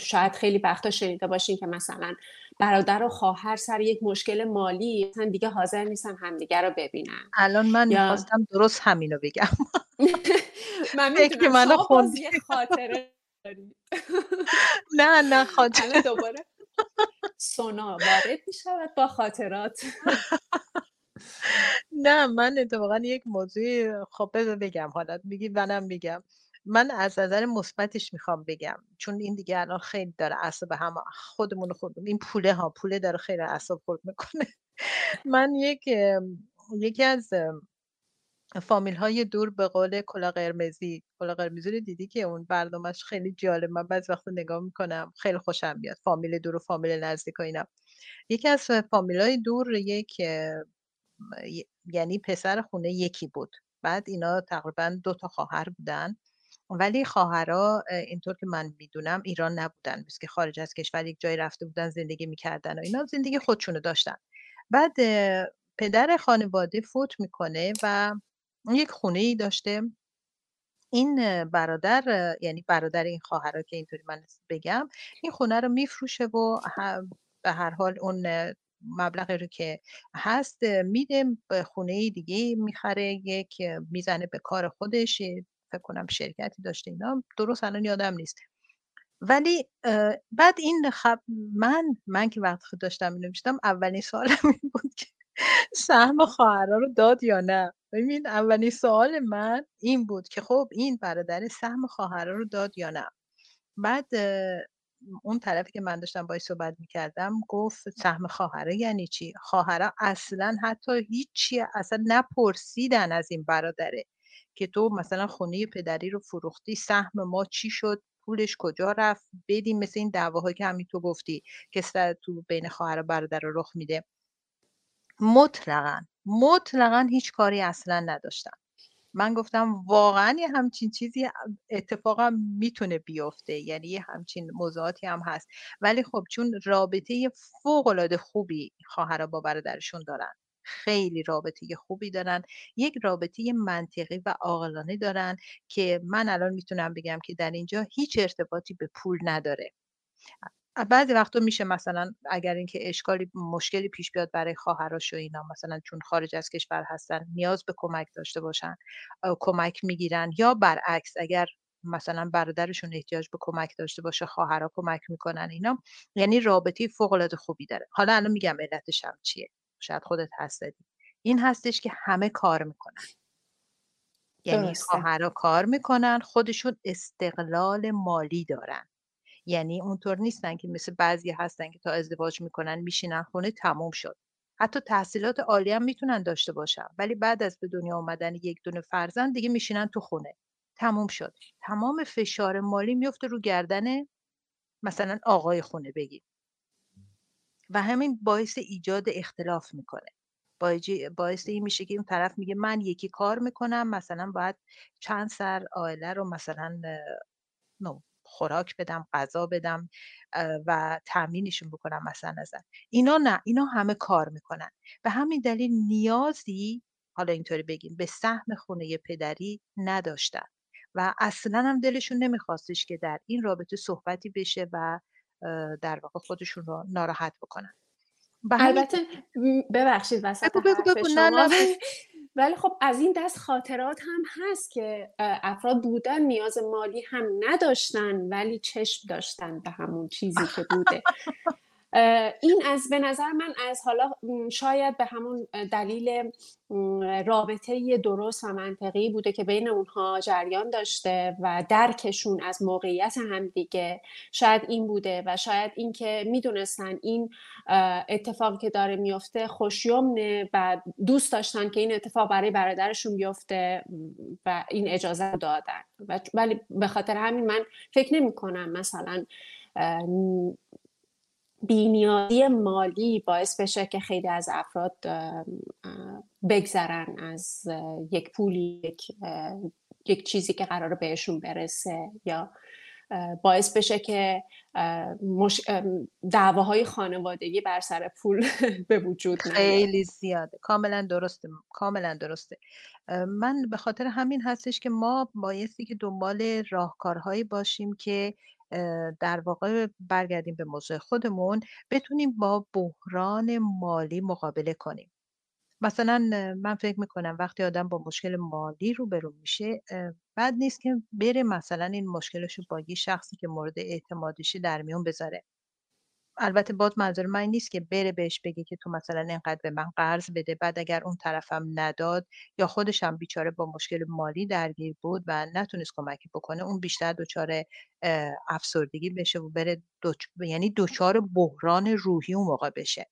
شاید خیلی وقتا شنیده باشین که مثلا برادر و خواهر سر یک مشکل مالی مثلا دیگه حاضر نیستن همدیگه رو ببینن. الان من یا... می‌خواستم درست همینو بگم. *laughs* من می‌تونم خاطره *laughs* نه نه خاطره دوباره سونا وارد می‌شود با خاطرات. *laughs* نه من اتفاقا یک موضوع خب بگم حالت میگی منم میگم. من از نظر مثبتش می‌خوام بگم. چون این دیگه الان خیلی داره اعصاب هم خودمون خودمون این پوله ها پوله داره خیلی اعصاب خورد می‌کنه. *laughs* من یک یکی از فامیل های دور به قول کلا قرمزی کلا قرمزی رو دیدی که اون برنامهش خیلی جالب. من بعض وقت نگاه می‌کنم خیلی خوشم میاد. فامیل دور و فامیل نزدیک و اینا. یکی از فامیل های دور یک یعنی پسر خونه یکی بود. بعد اینا تقریبا دو تا خواهر بودن. ولی خواهرها اینطور که من می‌دونم ایران نبودن. مثل که خارج از کشور یک جایی رفته بودن زندگی می‌کردن و اینا زندگی خودشونو داشتن. بعد پدر خانواده فوت می‌کنه و یک خونه ای داشته. این برادر یعنی برادر این خواهرها که اینطوری من بگم این خونه رو میفروشه و به هر حال اون مبلغی رو که هست میده به خونه دیگه می‌خره یک می‌زنه به کار خودش فکر کنم شرکتی داشته اینا درست الان یادم نیست. ولی بعد این خب من من که وقت داشتم اینو میشتم اولین سوالم این بود که سهم خواهرا رو داد یا نه؟ ببین اولین سوال من این بود که خب این برادر سهم خواهرا رو داد یا نه؟ بعد اون طرفی که من داشتم باید صحبت می‌کردم گفت سهم خواهره یعنی چی؟ خواهرا اصلا حتی هیچی اصلا نپرسیدن از این برادره که تو مثلا خونه پدری رو فروختی سهم ما چی شد؟ پولش کجا رفت؟ بدیم مثل این دعواهایی که همین تو گفتی که تو بین خواهر و برادر رو رخ میده. مطلقا مطلقا هیچ کاری اصلا نداشتم. من گفتم واقعا یه همچین چیزی اتفاقا می‌تونه بیفته یعنی یه همچین موضوعاتی هم هست. ولی خب چون رابطه فوق العاده خوبی خواهر با برادرشون دارن خیلی رابطه خوبی دارن یک رابطه منطقی و عاقلانه دارن که من الان می‌تونم بگم که در اینجا هیچ ارتباطی به پول نداره. بعضی وقتا میشه مثلا اگر اینکه اشکالی مشکلی پیش بیاد برای خواهرش و اینا مثلا چون خارج از کشور هستن نیاز به کمک داشته باشن کمک می‌گیرن یا برعکس اگر مثلا برادرشون احتیاج به کمک داشته باشه خواهرها کمک می‌کنن اینا یعنی رابطه فوق العاده خوبی داره. حالا الان میگم علتش هم چیه؟ شاید خودت هست دادی این هستش که همه کار می‌کنن. یعنی خواهرها کار می‌کنن خودشون استقلال مالی دارن. یعنی اونطور نیستن که مثل بعضی هستن که تا ازدواج می‌کنن میشینن خونه تموم شد. حتی تحصیلات عالی هم می‌تونن داشته باشن ولی بعد از به دنیا آمدن یک دونه فرزند دیگه میشینن تو خونه. تموم شد. تمام فشار مالی میفته رو گردن مثلا آقای خونه بگیم و همین باعث ایجاد اختلاف می‌کنه. باعث این میشه که اون طرف میگه من یکی کار می‌کنم مثلا باید چند سر آیله رو مثلا نو خوراک بدم غذا بدم و تامینشون بکنم مثلا نظر اینا نه اینا همه کار می‌کنن. به همین دلیل نیازی حالا اینطوری بگیم به سهم خونه پدری نداشتن. و اصلا هم دلشون نمیخواستش که در این رابطه صحبتی بشه و در واقع خودشون رو ناراحت بکنن. البته ببخشید وسط شما. *laughs* ولی خب از این دست خاطرات هم هست که افراد بودن نیاز مالی هم نداشتن ولی چشم داشتن به همون چیزی که بوده. *laughs* این از به نظر من از حالا شاید به همون دلیل رابطه درست و منطقی بوده که بین اونها جریان داشته و درکشون از موقعیت همدیگه شاید این بوده و شاید این که می‌دونستن این اتفاقی که داره میفته خوشیومنه و دوست داشتن که این اتفاق برای برادرشون بیفته و این اجازه دادن. ولی به خاطر همین من فکر نمی کنم مثلا بینیازی مالی باعث بشه که خیلی از افراد بگذرن از یک پولی یک, یک چیزی که قرار بهشون برسه یا باعث بشه که مش... دعواهای خانوادگی بر سر پول *laughs* به وجود نیاد. خیلی زیاده. کاملا درسته کاملا درسته. من به خاطر همین هستش که ما بایستی که دنبال راهکارهایی باشیم که در واقع برگردیم به موضوع خودمون بتونیم با بحران مالی مقابله کنیم. مثلا من فکر می‌کنم وقتی آدم با مشکل مالی روبرو میشه بد نیست که بره مثلا این مشکلش رو با یه شخصی که مورد اعتمادشی در میون بذاره. البته باز منظور من نیست که بره بهش بگه که تو مثلا اینقدر به من قرض بده بعد اگر اون طرفم نداد یا خودش هم بیچاره با مشکل مالی درگیر بود و نتونست کمکی بکنه اون بیشتر دچار افسردگی بشه و بره دوچ... یعنی دچار بحران روحی اون موقع بشه.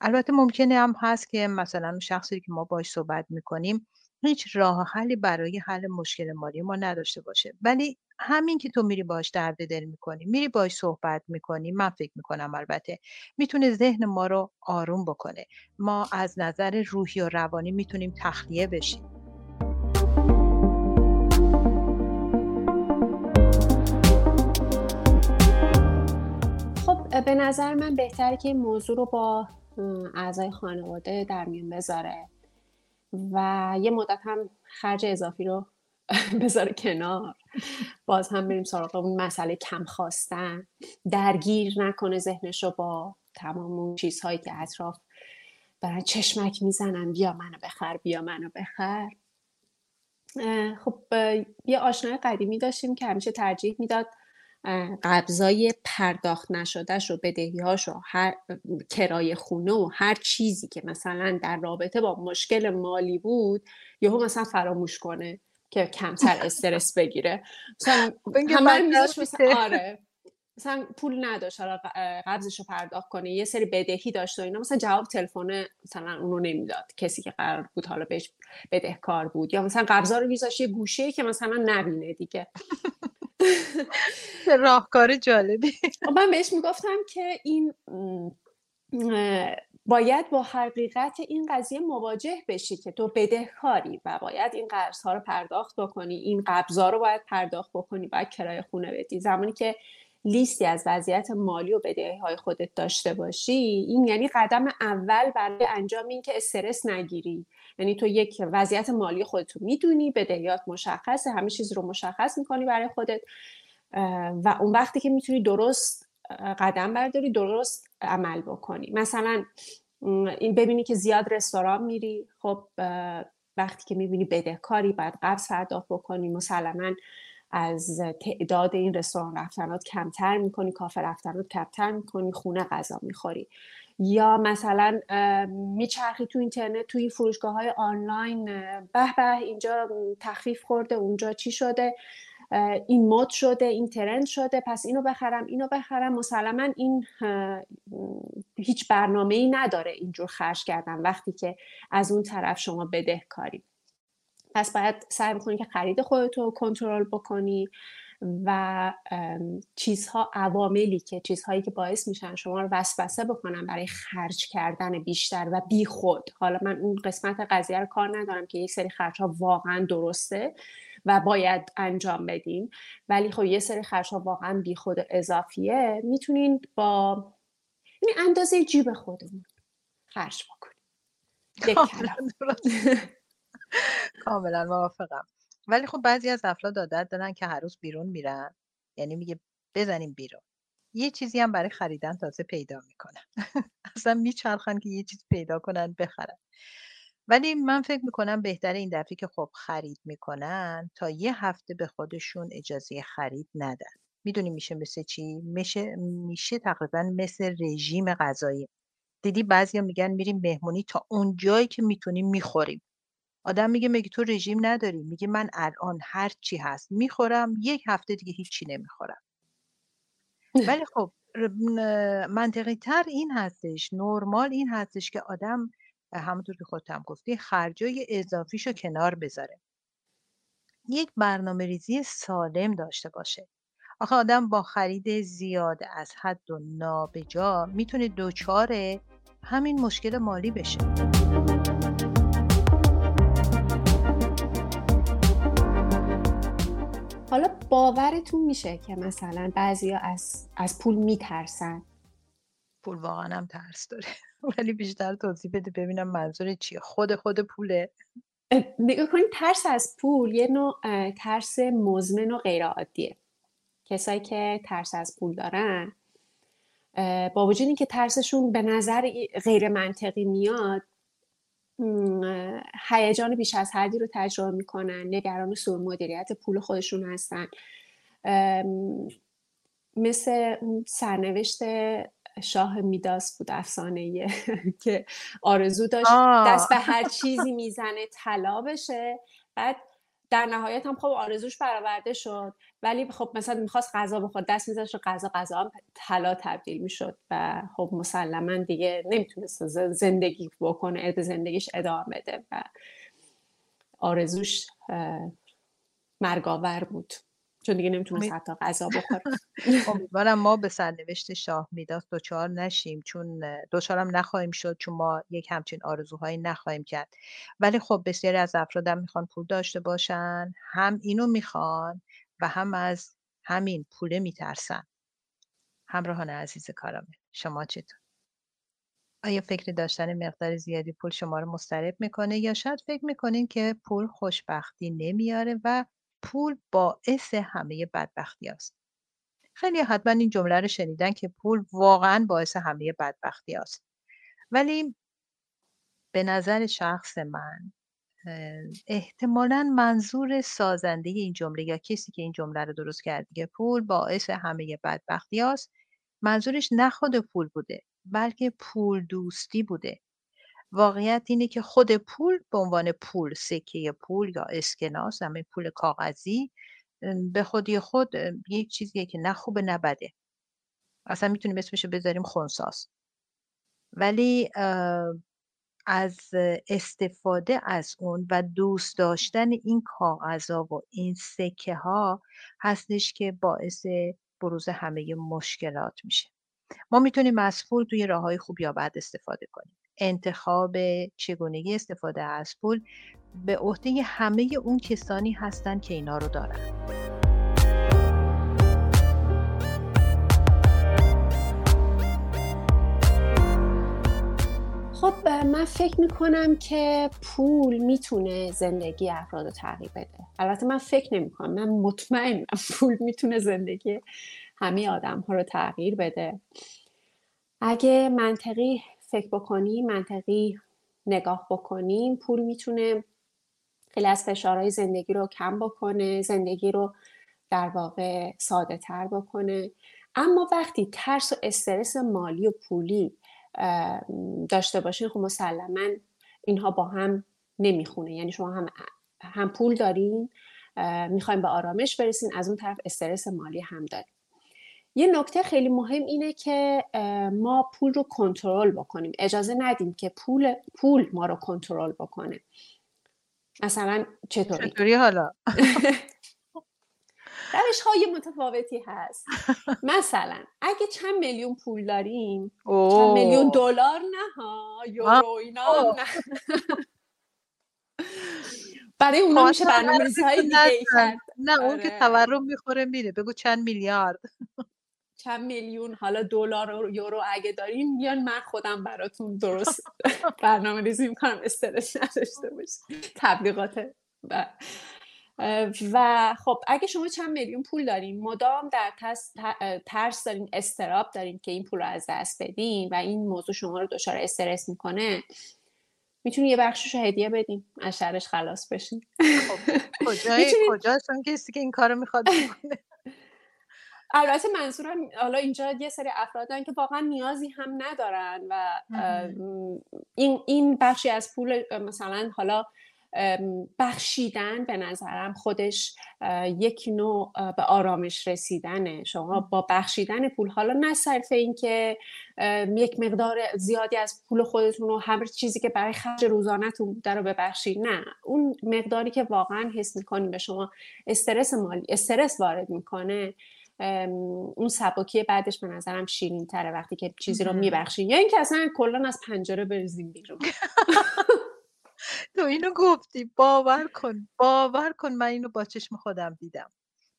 البته ممکنه هم هست که مثلا شخصی که ما باش صحبت می‌کنیم هیچ راه حلی برای حل مشکل مالی ما نداشته باشه. ولی همین که تو میری باش درد دل می‌کنی میری باش صحبت می‌کنی من فکر می‌کنم البته می‌تونه ذهن ما رو آروم بکنه. ما از نظر روحی و روانی می‌تونیم تخلیه بشیم. خب به نظر من بهتره که این موضوع رو با اعضای خانواده در میون بذاره و یه مدت هم خرج اضافی رو *laughs* بذاره کنار. باز هم بریم سراغ اون مسئله کم خواستن. درگیر نکنه ذهنش رو با تمام اون چیزهایی که اطراف برای چشمک می‌زنن. بیا منو بخر بیا منو بخر. خب یه آشنای قدیمی داشتیم که همیشه ترجیح می‌داد قبضای پرداخت نشدهش و بدهیهاش و هر کرای خونه و هر چیزی که مثلا در رابطه با مشکل مالی بود یهو مثلا فراموش کنه. که کمتر استرس بگیره. مثلا همه مثلا آره. مثلا پول نداشت حالا قبضش رو پرداخت کنه یه سری بدهی داشت و اینا. مثلا جواب تلفن مثلا اونو نمی‌داد. کسی که قرار بود حالا بهش بدهکار بود. یا مثلا قبضا رو میذاشت یه گوشه که مثلا نبینه دیگه. راهکار جالبی. خب من بهش می‌گفتم که این باید با حقیقت این قضیه مواجه بشی که تو بدهکاری و باید این قرض ها رو پرداخت بکنی این قبضا رو باید پرداخت بکنی باید کرایه خونه بدی. زمانی که لیستی از وضعیت مالی و بدهی های خودت داشته باشی این یعنی قدم اول برای انجام این که استرس نگیری. یعنی تو یک وضعیت مالی خودت رو می‌دونی بدهیات مشخصه همه چیز رو مشخص می‌کنی برای خودت و اون وقتی که می‌تونی درست قدم برداری درست عمل بکنی. مثلا این ببینی که زیاد رستوران میری خب وقتی که می‌بینی بدهکاری باید قبض پرداخت بکنی مسلما از تعداد این رستوران رفتنات کمتر می‌کنی کافه رفتنات کمتر می‌کنی خونه غذا می‌خوری. یا مثلا میچرخی تو اینترنت توی فروشگاه های آنلاین به به اینجا تخفیف خورده اونجا چی شده؟ این مد شده این ترند شده پس اینو بخرم اینو بخرم. مسلما این هیچ برنامه ای نداره اینجور خرج کردن وقتی که از اون طرف شما بدهکاری. پس باید سعی بکنی که خرید خودتو کنترل بکنی و چیزها عواملی که چیزهایی که باعث میشن شما رو وسوسه بکنن برای خرج کردن بیشتر و بی خود حالا من اون قسمت قضیه رو کار ندارم که یک سری خرج ها واقعا درسته. و باید انجام بدیم ولی خب یه سری خرج ها واقعا بی خود اضافیه. می‌تونین با این اندازه جیب خودمون خرج بکنیم *laughs* کاملا موافقم. ولی خب بعضی از افراد عادت دارن که هر روز بیرون میرن. یعنی میگه بزنیم بیرون. یه چیزی هم برای خریدن تازه پیدا می‌کنن. *laughs* اصلا میچرخن که یه چیز پیدا کنن بخرن. ولی من فکر می‌کنم بهتر این دفعه که خب خرید می‌کنن تا یه هفته به خودشون اجازه خرید ندن. می‌دونی میشه مثل چی؟ میشه میشه تقریبا مثل رژیم غذایی. دیدی بعضیا میگن میریم مهمونی تا اون جایی که می‌تونیم می‌خوریم. آدم میگه میگه تو رژیم نداری؟ میگه من الان هر چی هست می‌خورم یک هفته دیگه هیچی نمی‌خورم. ولی خب منطقی تر این هستش نرمال این هستش که آدم همونطور که خودت گفتی خرجای اضافیشو کنار بذاره. یک برنامه ریزی سالم داشته باشه. آخه آدم با خرید زیاد از حد و نابجا می‌تونه دوچاره همین مشکل مالی بشه. حالا باورتون میشه که مثلا بعضیا از, از پول میترسن. پول واقعا هم ترس داره. *laughs* ولی بیشتر توضیح بده ببینم منظور چیه. خود خود پوله. نگاه کنید ترس از پول یه نوع ترس مزمن و غیر عادیه کسایی که ترس از پول دارن با وجود اینکه ترسشون به نظر غیر منطقی میاد هیجان بیش از حدی رو تجربه می‌کنن نگران سوء مدیریت پول خودشون هستن. مثل سرنوشت شاه میداس بود افسانه *laughs* که آرزو داشت دست به هر چیزی می‌زنه طلا بشه. بعد در نهایت هم خب آرزوش برآورده شد. ولی خب مثلا می‌خواست غذا بخور دست میذاشت غذا غذا هم طلا تبدیل می‌شد و خب مسلما دیگه نمی‌تونست زندگی بکنه به زندگیش ادامه بده و آرزوش مرگاور بود. چون دیگه نمی‌تونست حتی غذا بخوره *laughs* *laughs* امیدوارم ما به سرنوشت شاه میداس دوچار نشیم چون دوچارم نخواهیم شد چون ما یک همچین آرزوهایی نخواهیم کرد. ولی خب بسیاری از افرادم می‌خوان پول داشته باشن هم اینو می‌خوان و هم از همین پوله میترسن. همراهان عزیز کارامه شما چطور؟ آیا فکر داشتن مقدار زیادی پول شما رو مسترب می‌کنه یا شاید فکر می‌کنین که پول خوشبختی نمیاره و پول باعث همه بدبختی است. خیلی حتما این جمله رو شنیدن که پول واقعا باعث همه بدبختی است. ولی به نظر شخص من احتمالا منظور سازنده این جمله یا کسی که این جمله رو درست کرد که پول باعث همه بدبختی است منظورش نه خود پول بوده بلکه پول دوستی بوده واقعیت اینه که خود پول به عنوان پول سکه پول یا اسکناس همه پول کاغذی به خودی خود یک چیزیه که نه خوبه نه بده. اصلا می‌تونیم اسمشو بذاریم خونساز. ولی از استفاده از اون و دوست داشتن این کاغذها و این سکه ها هستش که باعث بروز همه مشکلات میشه. ما می‌تونیم از پول توی راه های خوب یا بد استفاده کنیم. انتخاب چگونگی استفاده از پول به عهده همه اون کسانی هستند که اینا رو دارن. خب من فکر می‌کنم که پول می‌تونه زندگی افراد رو تغییر بده. البته من فکر نمی‌کنم من مطمئنم پول می‌تونه زندگی همه آدم ها رو تغییر بده. اگه منطقی فکر بکنیم منطقی نگاه بکنیم پول می‌تونه خیلی از فشارهای زندگی رو کم بکنه زندگی رو در واقع ساده تر بکنه. اما وقتی ترس و استرس مالی و پولی داشته باشین خب مسلما اینها با هم نمی‌خونه. یعنی شما هم هم پول دارین می‌خوایم به آرامش برسین از اون طرف استرس مالی هم داریم یه نکته خیلی مهم اینه که ما پول رو کنترل بکنیم. اجازه ندیم که پول پول ما رو کنترل بکنه. مثلا چطوری؟ چطوری حالا؟ *laughs* روش های متفاوتی هست. مثلا اگه چند میلیون پول داریم چند میلیون دلار نه ها یورو اینا نه. *laughs* برای اونا میشه برنامه دیگه نه اون که آره. تورم می‌خوره میره. بگو چند میلیارد. چند میلیون حالا دلار و یورو اگه دارین بیان من خودم براتون درست *laughs* برنامه ریزی می‌کنم استرس نداشته باشید تبلیغات و خب اگه شما چند میلیون پول دارین مدام در ترس دارین استراب دارین که این پول رو از دست بدین و این موضوع شما رو دچار استرس می‌کنه می‌تونی یه بخشش رو هدیه بدین از شرش خلاص بشین. خب کجای کجاست؟ کسی که این کارو می‌خواد البته منظورم حالا اینجا یه سری افرادن که واقعا نیازی هم ندارن و این این بخشی از پول مثلا حالا بخشیدن به نظرم خودش یک نوع به آرامش رسیدنه. شما با بخشیدن پول حالا نه صرف این که یک مقدار زیادی از پول خودتون و هر چیزی که برای خرج روزانهتون بوده رو ببخشید نه. اون مقداری که واقعا حس می‌کنیم به شما استرس مالی استرس وارد می‌کنه اون سبکی بعدش به نظرم شیرین تره وقتی که چیزی رو میبخشین یا اینکه اصلا کلا از پنجره بریزیم بیرون. *laughs* تو اینو گفتی. باور کن. باور کن. من اینو با چشم خودم دیدم.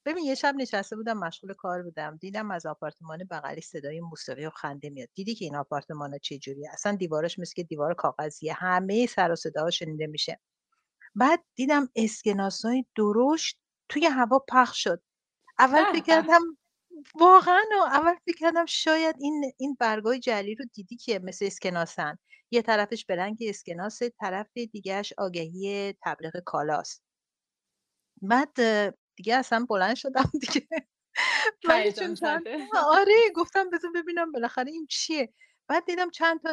ببین یه شب نشسته بودم مشغول کار بودم. دیدم از آپارتمان بغلی صدای موسیقی و خنده میاد. دیدی که این آپارتمان ها چه اصلا دیوارش مثل که دیوار کاغذیه. همه سر و صدا شنیده میشه. بعد دیدم اسکناسای درشت توی هوا پخش شد. اول فکر کردم واقعا اول فکر کردم شاید این این برگای جلی رو دیدی که مثل اسکناسن. یه طرفش به رنگ اسکناس طرف دیگهش آگهی تبلیغ کالاست. بعد دیگه اصلا بلند شدم *laughs* دیگه. آره گفتم بذار ببینم بالاخره این چیه. بعد دیدم چند تا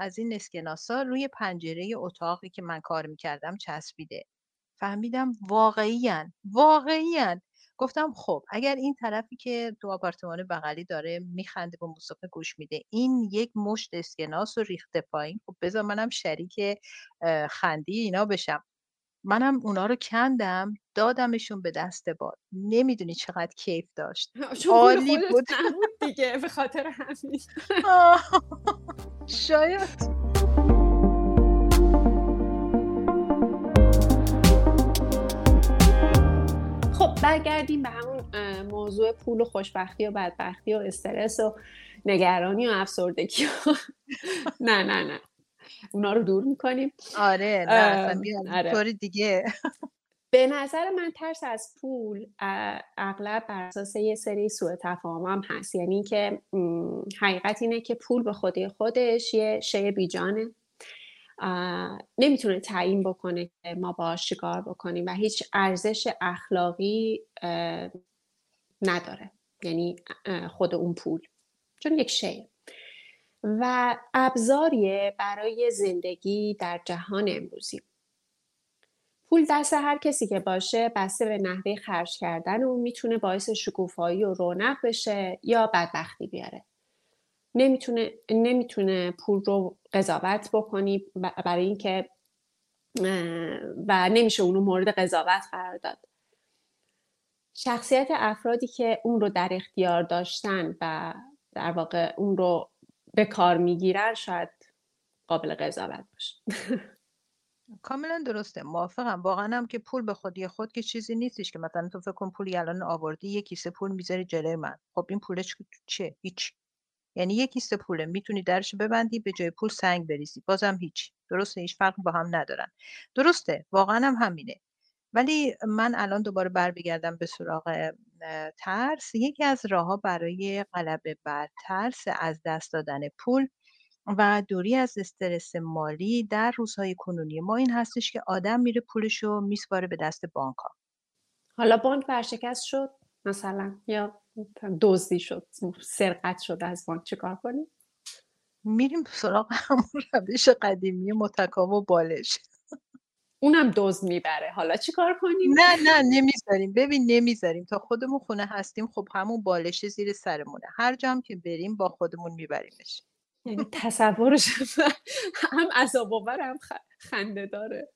از این اسکناسا روی پنجره اتاقی که من کار می‌کردم چسبیده. فهمیدم واقعیان واقعیان گفتم خب اگر این طرفی که تو آپارتمان بغلی داره میخنده با موسیقی گوش میده این یک مشت اسکناس و ریخته پایین خب بذار منم شریک خندی اینا بشم. منم اونا رو کندم دادمشون به دست باد. نمی‌دونی چقدر کیف داشت. *laughs* عالی بود. دیگه به خاطر همین. *laughs* شاید. برگردیم به همون موضوع پول و خوشبختی و بدبختی و استرس و نگرانی و افسردگی *laughs* نه نه نه. اونا رو دور می‌کنیم. آره نه آره. دیگه. به نظر من ترس از پول اغلب بر اساس یه سری سوء تفاهم هم هست. یعنی که حقیقت اینه که پول به خودی خودش یه شی بیجانه. نمی‌تونه تعیین بکنه که ما باش چیکار بکنیم و هیچ ارزش اخلاقی نداره. یعنی خود اون پول. چون یک شی. و ابزاریه برای زندگی در جهان امروزی. پول دست هر کسی که باشه بسته به نحوه خرج کردن اون می‌تونه باعث شکوفایی و رونق بشه یا بدبختی بیاره. نمی‌تونه نمی‌تونه پول رو قضاوت بکنی برای اینکه و نمیشه اونو مورد قضاوت قرار داد. شخصیت افرادی که اون رو در اختیار داشتن و در واقع اون رو به کار می‌گیرن شاید قابل قضاوت باشه. *laughs* کاملا درسته. موافقم. واقعا هم که پول به خودی خود که چیزی نیستش که مثلا تو فکر کن پولی الان آوردی یه کیسه پول می‌ذاری جلوی من. خب این پولش چه هیچ. یعنی یک کیسه پوله می‌تونی درش ببندی به جای پول سنگ بریزی. بازم هیچ. درسته هیچ فرق با هم ندارن. درسته واقعا هم همینه. ولی من الان دوباره بر بگردم به سراغ ترس. یکی از راه برای غلبه بر ترس از دست دادن پول و دوری از استرس مالی در روزهای کنونی ما این هستش که آدم میره پولشو میسپاره به دست بانک ها. حالا بانک ورشکست شد. مثلا؟ یا دزدی شد سرقت شد از بانک چیکار کنیم میریم سراغ همون روش قدیمی متکا و بالش. اونم دوز می‌بره. حالا چیکار کنیم؟ نه نه نمی‌ذاریم. ببین نمی‌ذاریم. تا خودمون خونه هستیم خب همون بالش زیر سرمونه. هر جام که بریم با خودمون میبریمش. یعنی تصورش هم عذاب هم خنده داره.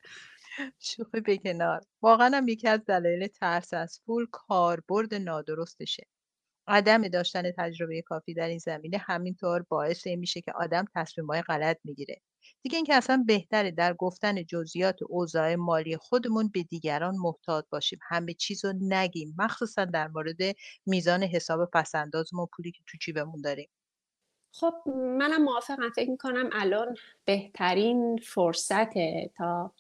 شوخی به کنار. واقعا هم یکی از دلایل ترس از پول کاربرد نادرستشه. عدم داشتن تجربه کافی در این زمینه همینطور باعث این میشه که آدم تصمیمهای غلط می‌گیره. دیگه اینکه اصلا بهتره در گفتن جزئیات اوضاع مالی خودمون به دیگران محتاط باشیم. همه چیز رو نگیم مخصوصا در مورد میزان حساب پسندازمون پولی که تو جیبمون داریم. خب منم موافقم. فکر می‌کنم الان بهترین فرصته تا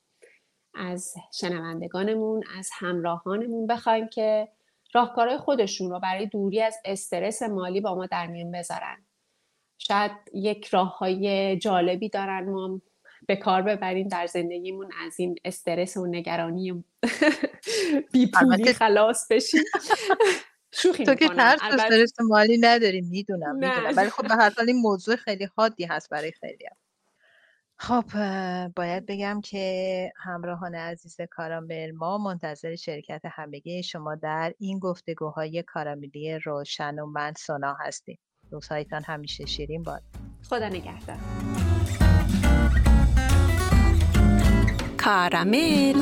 از شنوندگانمون از همراهانمون بخوایم که راهکارهای خودشون رو برای دوری از استرس مالی با ما در میون بذارن شاید یک راه های جالبی دارن ما به کار ببریم در زندگیمون از این استرس و نگرانی *laughs* بیپولی خلاص بشیم *laughs* شوخی تو که ترس استرس مالی نداری می‌دونم. می‌دونم ولی خب به هر حال این موضوع خیلی حادی هست برای خیلی هم. خب باید بگم که همراهان عزیز کارامل ما منتظر شرکت همگی شما در این گفتگوهای کاراملی روشن و من سنا هستیم. روزهایتان همیشه شیرین باد. خدا نگهدار. کارامل.